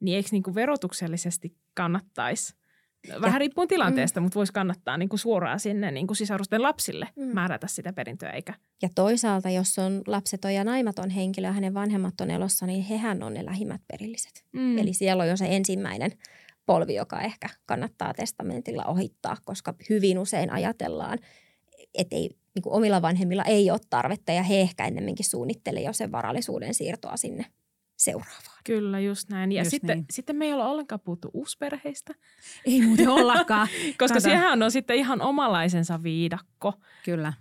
Speaker 3: niin eikö niinku verotuksellisesti kannattaisi – Vähän ja, riippuen tilanteesta, mm. mutta voisi kannattaa niin kuin suoraan sinne niin kuin sisarusten lapsille mm. määrätä sitä perintöä eikä.
Speaker 4: Ja toisaalta, jos on lapseton ja naimaton henkilö ja hänen vanhemmat on elossa, niin hehän on ne lähimmät perilliset. Mm. Eli siellä on jo se ensimmäinen polvi, joka ehkä kannattaa testamentilla ohittaa, koska hyvin usein ajatellaan, että ei, niin kuin omilla vanhemmilla ei ole tarvetta ja he ehkä ennemminkin suunnittelee jo sen varallisuuden siirtoa sinne seuraavaan.
Speaker 3: Kyllä, just näin. Ja just sitten, niin. sitten me ei olla ollenkaan puhuttu uusperheistä.
Speaker 2: Ei muuten ollakaan.
Speaker 3: Koska siihen on sitten ihan omalaisensa viidakko.
Speaker 2: Kyllä.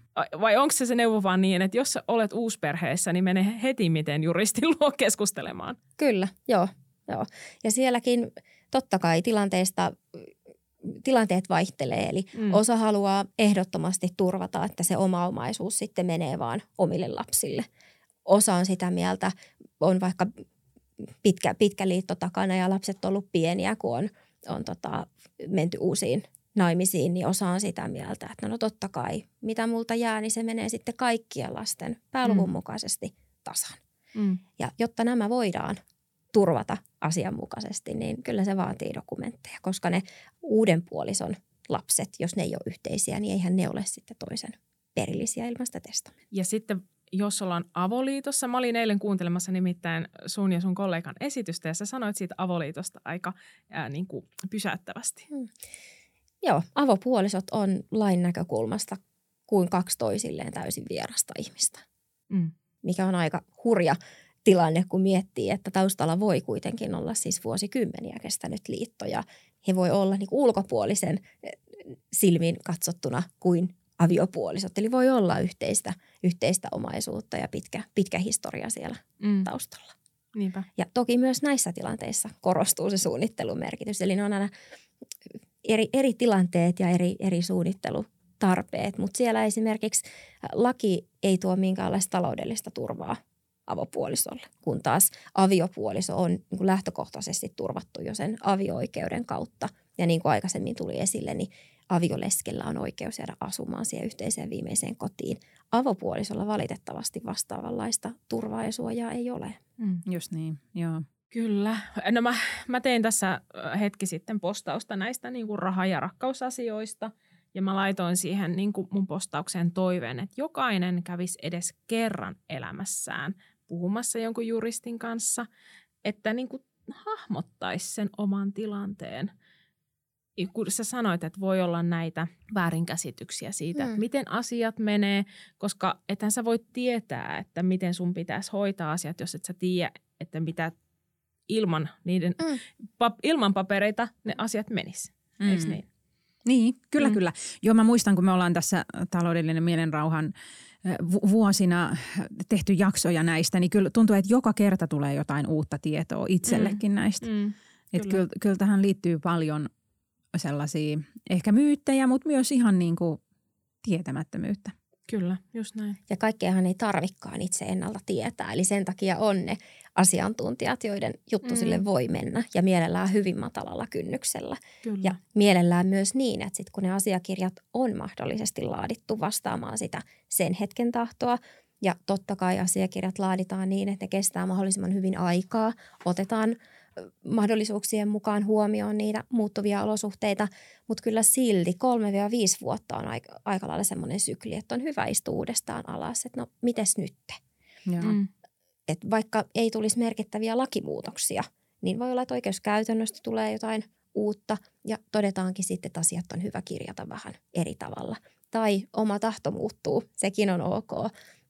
Speaker 3: Vai onko se se neuvo vaan niin, että jos olet uusperheessä, niin mene heti miten juristin luo keskustelemaan?
Speaker 4: Kyllä, joo. joo. Ja sielläkin totta kai tilanteesta tilanteet vaihtelee. Eli mm. osa haluaa ehdottomasti turvata, että se oma omaisuus sitten menee vaan omille lapsille. Osa on sitä mieltä, on vaikka pitkä, pitkä liitto takana ja lapset on ollut pieniä, kun on, on tota, menty uusiin naimisiin, niin osa on sitä mieltä, että no totta kai, mitä multa jää, niin se menee sitten kaikkien lasten pääluvun mm. mukaisesti tasan. Mm. Ja jotta nämä voidaan turvata asianmukaisesti, niin kyllä se vaatii dokumentteja, koska ne uuden puolison lapset, jos ne ei ole yhteisiä, niin eihän ne ole sitten toisen perillisiä ilmasta testamenttia.
Speaker 3: Ja sitten jos ollaan avoliitossa, mä olin eilen kuuntelemassa nimittäin sun ja sun kollegan esitystä ja sä sanoit siitä avoliitosta aika ää, niin kuin pysäyttävästi. Hmm.
Speaker 4: Joo, avopuolisot on lain näkökulmasta kuin kaksi toisilleen täysin vierasta ihmistä, mm. mikä on aika hurja tilanne, kun miettii, että taustalla voi kuitenkin olla siis vuosikymmeniä kestänyt liitto ja he voi olla niin ulkopuolisen eh, silmin katsottuna kuin aviopuolisot. Eli voi olla yhteistä, yhteistä omaisuutta ja pitkä, pitkä historia siellä mm. taustalla.
Speaker 3: Niinpä.
Speaker 4: Ja toki myös näissä tilanteissa korostuu se suunnittelun merkitys. Eli ne on aina eri, eri tilanteet ja eri, eri suunnittelutarpeet, mutta siellä esimerkiksi laki ei tuo minkäänlaista taloudellista turvaa avopuolisolle, kun taas aviopuoliso on niin kuin lähtökohtaisesti turvattu jo sen avio-oikeuden kautta. Ja niin kuin aikaisemmin tuli esille, niin avioleskellä on oikeus jäädä asumaan siihen yhteiseen viimeiseen kotiin. Avopuolisolla valitettavasti vastaavanlaista turvaa ja suojaa ei ole.
Speaker 2: Mm, just niin, joo.
Speaker 3: Kyllä. No mä, mä tein tässä hetki sitten postausta näistä niin kuin raha- ja rakkausasioista. Ja mä laitoin siihen niin kuin mun postaukseen toiveen, että jokainen kävisi edes kerran elämässään puhumassa jonkun juristin kanssa, että niin kuin hahmottaisi sen oman tilanteen. Kun sä sanoit, että voi olla näitä väärinkäsityksiä siitä, hmm. että miten asiat menee, koska ethän sä voi tietää, että miten sun pitäisi hoitaa asiat, jos et sä tiedä, että mitä ilman, niiden, mm. pap, ilman papereita ne asiat menis. Mm. Eikö niin?
Speaker 2: Niin, kyllä, mm. kyllä. Joo, mä muistan, kun me ollaan tässä taloudellinen mielenrauhan vuosina tehty jaksoja näistä, niin kyllä tuntuu, että joka kerta tulee jotain uutta tietoa itsellekin mm. näistä. Mm, että kyllä. kyllä tähän liittyy paljon sellaisia ehkä myyttejä, mutta myös ihan niin kuin tietämättömyyttä.
Speaker 3: Kyllä, just näin.
Speaker 4: Ja kaikkeahan ei tarvikkaan itse ennalta tietää. Eli sen takia on ne asiantuntijat, joiden juttu mm. sille voi mennä ja mielellään hyvin matalalla kynnyksellä.
Speaker 3: Kyllä.
Speaker 4: Ja mielellään myös niin, että sit kun ne asiakirjat on mahdollisesti laadittu vastaamaan sitä sen hetken tahtoa, ja totta kai asiakirjat laaditaan niin, että ne kestää mahdollisimman hyvin aikaa, otetaan mahdollisuuksien mukaan huomioon niitä muuttuvia olosuhteita, mutta kyllä silti 3-5 vuotta on aika, aika lailla semmoinen sykli, että on hyvä istua uudestaan alas, että no mites nyt?
Speaker 3: Mm.
Speaker 4: Et vaikka ei tulisi merkittäviä lakimuutoksia, niin voi olla, että oikeuskäytännöstä tulee jotain uutta ja todetaankin sitten, että asiat on hyvä kirjata vähän eri tavalla. Tai oma tahto muuttuu, sekin on ok.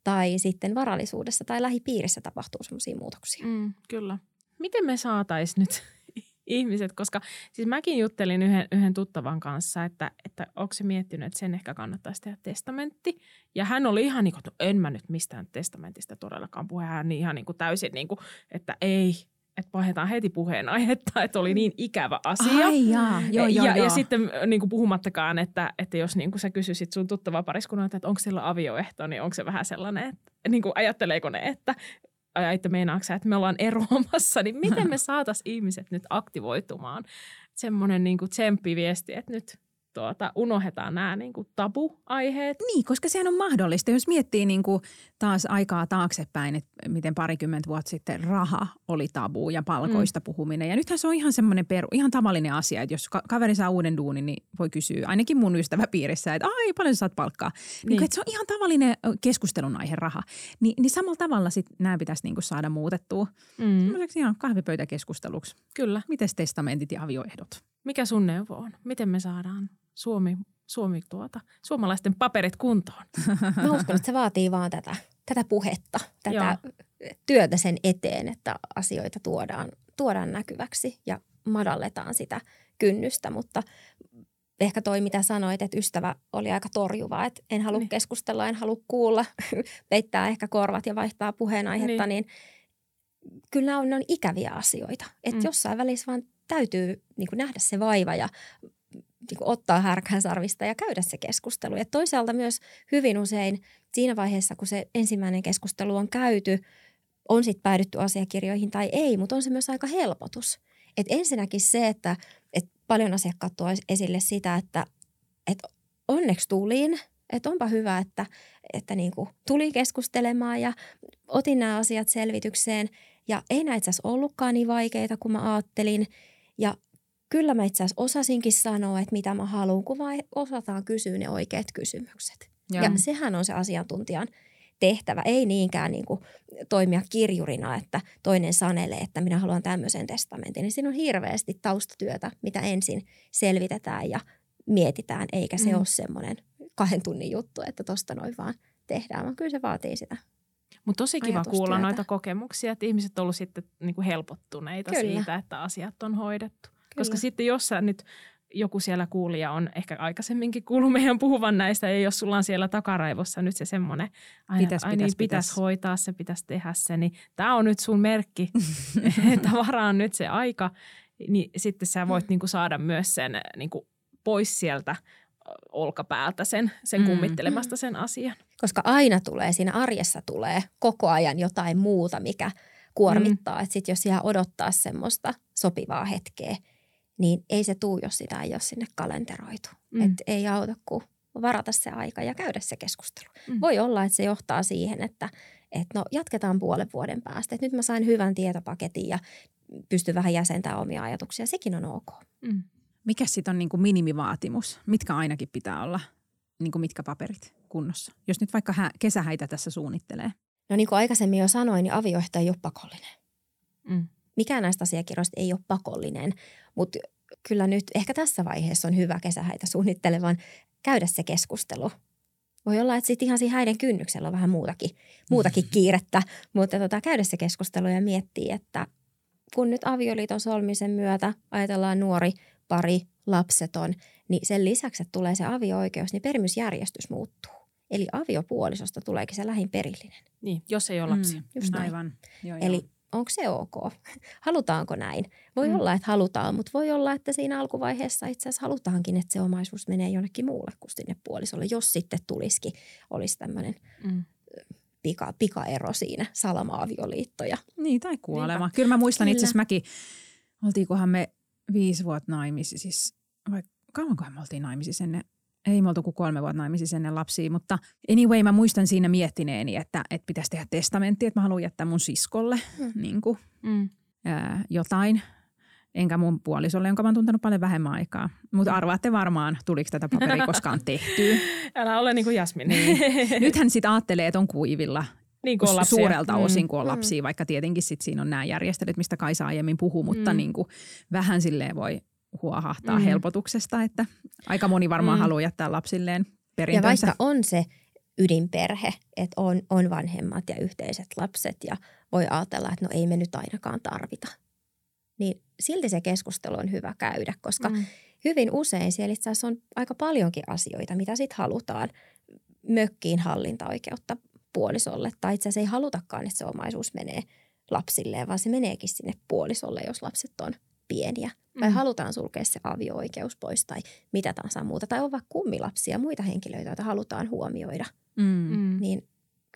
Speaker 4: Tai sitten varallisuudessa tai lähipiirissä tapahtuu sellaisia muutoksia.
Speaker 3: Mm, kyllä. Miten me saatais nyt ihmiset, koska siis mäkin juttelin yhden, yhden tuttavan kanssa, että, että onko se miettinyt, että sen ehkä kannattaisi tehdä testamentti. Ja hän oli ihan niin kuin, no en mä nyt mistään testamentista todellakaan puhe. Hän niin ihan niin kuin täysin niin kuin, että ei, että vaihdetaan heti puheenaihetta, että oli niin ikävä asia.
Speaker 2: Ai jaa, joo, joo,
Speaker 3: ja,
Speaker 2: joo.
Speaker 3: ja sitten niin kuin puhumattakaan, että, että jos niin kuin sä kysyisit sun tuttavaa pariskunnalta, että onko sillä avioehto, niin onko se vähän sellainen, että niin kuin ajatteleeko ne, että että meinaatko sä, että me ollaan eroamassa, niin miten me saataisiin ihmiset nyt aktivoitumaan? Semmoinen niin tsemppiviesti, että nyt tuota, unohdetaan nämä niin kuin tabu-aiheet.
Speaker 2: Niin, koska sehän on mahdollista. Jos miettii niin kuin taas aikaa taaksepäin, että miten parikymmentä vuotta sitten raha oli tabu ja palkoista mm. puhuminen. Ja nythän se on ihan semmoinen peru, ihan tavallinen asia, että jos ka- kaveri saa uuden duunin, niin voi kysyä ainakin mun ystäväpiirissä, että ai paljon sä saat palkkaa. Niin. Niin että se on ihan tavallinen keskustelun aihe raha. Ni, niin samalla tavalla sit nämä pitäisi niin kuin saada muutettua. Mm. Semmoiseksi ihan kahvipöytäkeskusteluksi.
Speaker 3: Kyllä.
Speaker 2: Miten testamentit ja avioehdot?
Speaker 3: Mikä sun neuvo on? Miten me saadaan Suomi, Suomi tuota, suomalaisten paperit kuntoon?
Speaker 4: Mä uskon, että se vaatii vaan tätä, tätä puhetta, tätä Joo. työtä sen eteen, että asioita tuodaan, tuodaan näkyväksi ja madalletaan sitä kynnystä, mutta ehkä toi, mitä sanoit, että ystävä oli aika torjuva, että en halua niin. keskustella, en halua kuulla, peittää ehkä korvat ja vaihtaa puheenaihetta, niin, niin kyllä on, ne on ikäviä asioita. Että mm. jossain välissä vaan täytyy niin kuin nähdä se vaiva ja niin kuin ottaa härkän sarvista ja käydä se keskustelu. Ja toisaalta myös hyvin usein siinä vaiheessa, kun se ensimmäinen keskustelu on käyty, on sitten päädytty asiakirjoihin tai ei, mutta on se myös aika helpotus. Et ensinnäkin se, että et paljon asiakkaat tuo esille sitä, että et onneksi tulin, että onpa hyvä, että, että niin kuin tuli keskustelemaan ja otin nämä asiat selvitykseen. Ja ei näitä ollutkaan niin vaikeita kuin mä ajattelin. Ja kyllä mä itse asiassa osasinkin sanoa, että mitä mä haluan, kun vaan osataan kysyä ne oikeat kysymykset. Ja, ja sehän on se asiantuntijan tehtävä, ei niinkään niin kuin toimia kirjurina, että toinen sanelee, että minä haluan tämmöisen testamentin. Niin siinä on hirveästi taustatyötä, mitä ensin selvitetään ja mietitään, eikä se mm. ole semmoinen kahden tunnin juttu, että tosta noin vaan tehdään, vaan kyllä se vaatii sitä
Speaker 3: mutta tosi kiva kuulla noita kokemuksia, että ihmiset on ollut sitten niin kuin helpottuneita Kyllä. siitä, että asiat on hoidettu. Kyllä. Koska sitten jos sä nyt joku siellä kuulija on ehkä aikaisemminkin kuullut meidän puhuvan näistä, ja jos sulla on siellä takaraivossa nyt se semmoinen, aina, pitäis, aina pitäis, niin pitäisi pitäis. hoitaa se, pitäisi tehdä se, niin tämä on nyt sun merkki, että varaan nyt se aika, niin sitten sä voit niin kuin saada myös sen niin kuin pois sieltä olkapäältä sen, sen mm. kummittelemasta sen asian.
Speaker 4: Koska aina tulee, siinä arjessa tulee koko ajan jotain muuta, mikä kuormittaa. Mm. Että sitten jos jää odottaa semmoista sopivaa hetkeä, niin ei se tuu, jos sitä ei ole sinne kalenteroitu. Mm. Että ei auta kuin varata se aika ja käydä se keskustelu. Mm. Voi olla, että se johtaa siihen, että, että no jatketaan puolen vuoden päästä. Että nyt mä sain hyvän tietopaketin ja pystyn vähän jäsentämään omia ajatuksia. Sekin on ok. Mm.
Speaker 2: Mikä sitten on niin kuin minimivaatimus? Mitkä ainakin pitää olla, niin kuin mitkä paperit kunnossa? Jos nyt vaikka hä- kesähäitä tässä suunnittelee.
Speaker 4: No niin kuin aikaisemmin jo sanoin, niin avioehto ei ole pakollinen. Mm. Mikään näistä asiakirjoista ei ole pakollinen, mutta kyllä nyt ehkä tässä vaiheessa on hyvä kesähäitä suunnittelevan käydä se keskustelu. Voi olla, että sitten ihan siinä häiden kynnyksellä on vähän muutakin, muutakin kiirettä, mutta tota, käydä se keskustelu ja miettiä, että kun nyt avioliiton solmisen myötä ajatellaan nuori pari, lapseton, niin sen lisäksi, että tulee se avio-oikeus, niin perimysjärjestys muuttuu. Eli aviopuolisosta tuleekin se lähin perillinen.
Speaker 3: Niin, jos ei ole lapsia.
Speaker 4: Mm, just
Speaker 2: Aivan. Joo,
Speaker 4: Eli onko se ok? Halutaanko näin? Voi
Speaker 3: Mm.
Speaker 4: olla, että halutaan, mutta voi olla, että siinä alkuvaiheessa itse asiassa halutaankin, että se omaisuus menee jonnekin muulle kuin sinne puolisolle, jos sitten tulisikin, olisi tämmöinen
Speaker 3: Mm.
Speaker 4: pika, pikaero siinä, salamaavioliitto ja
Speaker 2: Niin, tai kuolema.
Speaker 3: Niinpä.
Speaker 2: Kyllä mä muistan itse asiassa mäkin, oltiinkohan me viisi vuotta naimisissa, siis, vai kauankohan me oltiin naimisissa ennen, ei me oltu kuin kolme vuotta naimisissa ennen lapsia, mutta anyway mä muistan siinä miettineeni, että, että pitäisi tehdä testamentti, että mä haluan jättää mun siskolle
Speaker 4: Mm.
Speaker 2: niin kuin,
Speaker 3: Mm.
Speaker 2: ää, jotain, enkä mun puolisolle, jonka mä oon tuntenut paljon vähemmän aikaa. Mutta arvaatte varmaan, tuliko tätä paperia koskaan tehtyä.
Speaker 3: Älä ole niin kuin Jasmin.
Speaker 2: Nythän sitten ajattelee, että on kuivilla
Speaker 3: niin kuin on lapsia.
Speaker 2: suurelta
Speaker 3: Mm.
Speaker 2: osin, kun on
Speaker 4: Mm.
Speaker 2: lapsia, vaikka tietenkin sit siinä on nämä järjestelyt, mistä Kaisa aiemmin puhuu, mutta
Speaker 3: Mm.
Speaker 2: niin kuin vähän silleen voi huohahtaa
Speaker 3: Mm.
Speaker 2: helpotuksesta, että aika moni varmaan
Speaker 3: Mm.
Speaker 2: haluaa jättää lapsilleen
Speaker 4: Ja
Speaker 2: perintönsä.
Speaker 4: vaikka on se ydinperhe, että on, on vanhemmat ja yhteiset lapset ja voi ajatella, että no ei me nyt ainakaan tarvita. Niin silti se keskustelu on hyvä käydä, koska
Speaker 3: Mm.
Speaker 4: hyvin usein siellä itse asiassa on aika paljonkin asioita, mitä sitten halutaan mökkiin hallintaoikeutta puolisolle. Tai itse asiassa ei halutakaan, että se omaisuus menee lapsilleen, vaan se meneekin sinne puolisolle, jos lapset on pieniä. Tai
Speaker 3: Mm.
Speaker 4: halutaan sulkea se avio-oikeus pois tai mitä tahansa muuta. Tai on vaikka kummilapsia ja muita henkilöitä, joita halutaan huomioida.
Speaker 2: Mm.
Speaker 3: Mm.
Speaker 4: Niin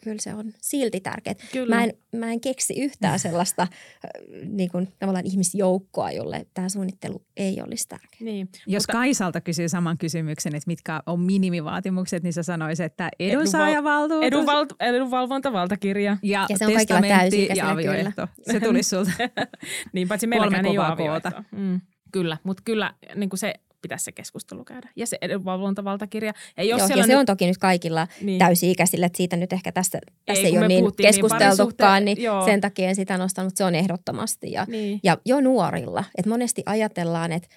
Speaker 4: kyllä se on silti tärkeää.
Speaker 3: Kyllä.
Speaker 4: Mä en, mä en keksi yhtään sellaista äh, niin kuin, tavallaan ihmisjoukkoa, jolle tämä suunnittelu ei olisi tärkeää.
Speaker 3: Niin.
Speaker 2: Jos
Speaker 3: Mutta-
Speaker 2: Kaisalta kysyy saman kysymyksen, että mitkä on minimivaatimukset, niin sä sanoisit, että edunsaajavaltuutus
Speaker 3: Edunval- edunvalvontavaltakirja.
Speaker 2: ja,
Speaker 4: Ja se on kaikilla
Speaker 2: testamentti ja avioehto. Se tulisi sulta.
Speaker 3: Niin, paitsi meilläkään ei ole. Mm. Kyllä, mutta kyllä niin kuin se pitäisi se keskustelu käydä. Ja se edunvalvontavaltakirja. Ja jos
Speaker 4: Joo, ja se
Speaker 3: nyt,
Speaker 4: on toki nyt kaikilla
Speaker 3: niin,
Speaker 4: täysi-ikäisillä, että siitä nyt ehkä tässä, tässä ei,
Speaker 3: kun
Speaker 4: ole niin
Speaker 3: niin
Speaker 4: keskusteltukaan, niin,
Speaker 3: joo.
Speaker 4: sen takia en sitä nostanut, mutta se on ehdottomasti. Ja,
Speaker 3: Niin.
Speaker 4: ja jo nuorilla, että monesti ajatellaan, että,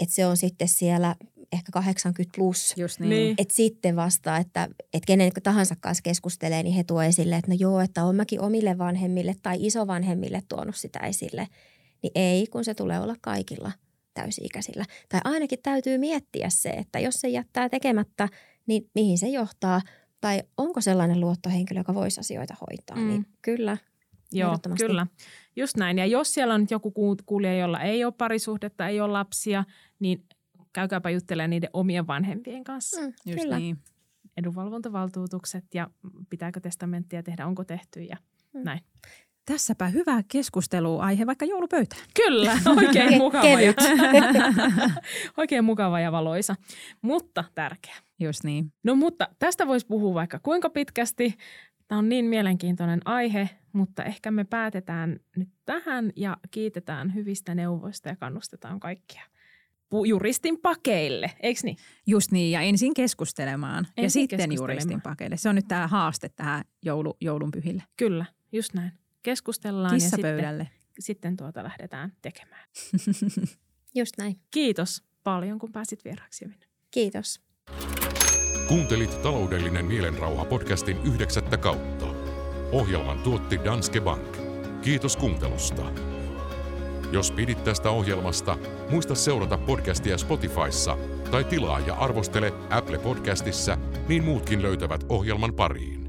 Speaker 4: että se on sitten siellä ehkä 80 plus,
Speaker 2: Just niin.
Speaker 3: Niin.
Speaker 4: että sitten vasta, että, että kenen tahansa kanssa keskustelee, niin he tuo esille, että no joo, että on mäkin omille vanhemmille tai isovanhemmille tuonut sitä esille. Niin ei, kun se tulee olla kaikilla täysi-ikäisillä. Tai ainakin täytyy miettiä se, että jos se jättää tekemättä, niin mihin se johtaa. Tai onko sellainen luottohenkilö, joka voisi asioita hoitaa.
Speaker 3: Mm.
Speaker 4: Niin kyllä,
Speaker 3: Joo, kyllä. Just näin. Ja jos siellä on nyt joku kuul- kuulija, jolla ei ole parisuhdetta, ei ole lapsia, niin käykääpä juttelemaan niiden omien vanhempien kanssa. Mm.
Speaker 4: mm,
Speaker 2: Just
Speaker 4: kyllä.
Speaker 2: niin.
Speaker 3: Edunvalvontavaltuutukset ja pitääkö testamenttia tehdä, onko tehty ja
Speaker 4: Mm.
Speaker 3: näin.
Speaker 2: Tässäpä hyvä keskusteluaihe vaikka joulupöytään.
Speaker 3: Kyllä, oikein
Speaker 4: Ke-
Speaker 3: mukava ja, oikein mukava ja valoisa, mutta tärkeä.
Speaker 2: Just niin.
Speaker 3: No mutta tästä voisi puhua vaikka kuinka pitkästi. Tämä on niin mielenkiintoinen aihe, mutta ehkä me päätetään nyt tähän ja kiitetään hyvistä neuvoista ja kannustetaan kaikkia juristin pakeille, eikö niin?
Speaker 2: Just niin, ja ensin keskustelemaan ja
Speaker 3: Ensin
Speaker 2: sitten
Speaker 3: keskustelemaan.
Speaker 2: juristin pakeille. Se on nyt tämä haaste tähän joulu, joulunpyhille.
Speaker 3: Kyllä, just näin. Keskustellaan ja sitten,
Speaker 2: Kissapöydälle.
Speaker 3: sitten tuota lähdetään tekemään.
Speaker 4: Just näin.
Speaker 3: Kiitos paljon, kun pääsit vieraaksi. Minä.
Speaker 4: Kiitos.
Speaker 1: Kuuntelit taloudellinen mielenrauha podcastin yhdeksättä kautta. Ohjelman tuotti Danske Bank. Kiitos kuuntelusta. Jos pidit tästä ohjelmasta, muista seurata podcastia Spotifyssa tai tilaa ja arvostele Apple Podcastissa, niin muutkin löytävät ohjelman pariin.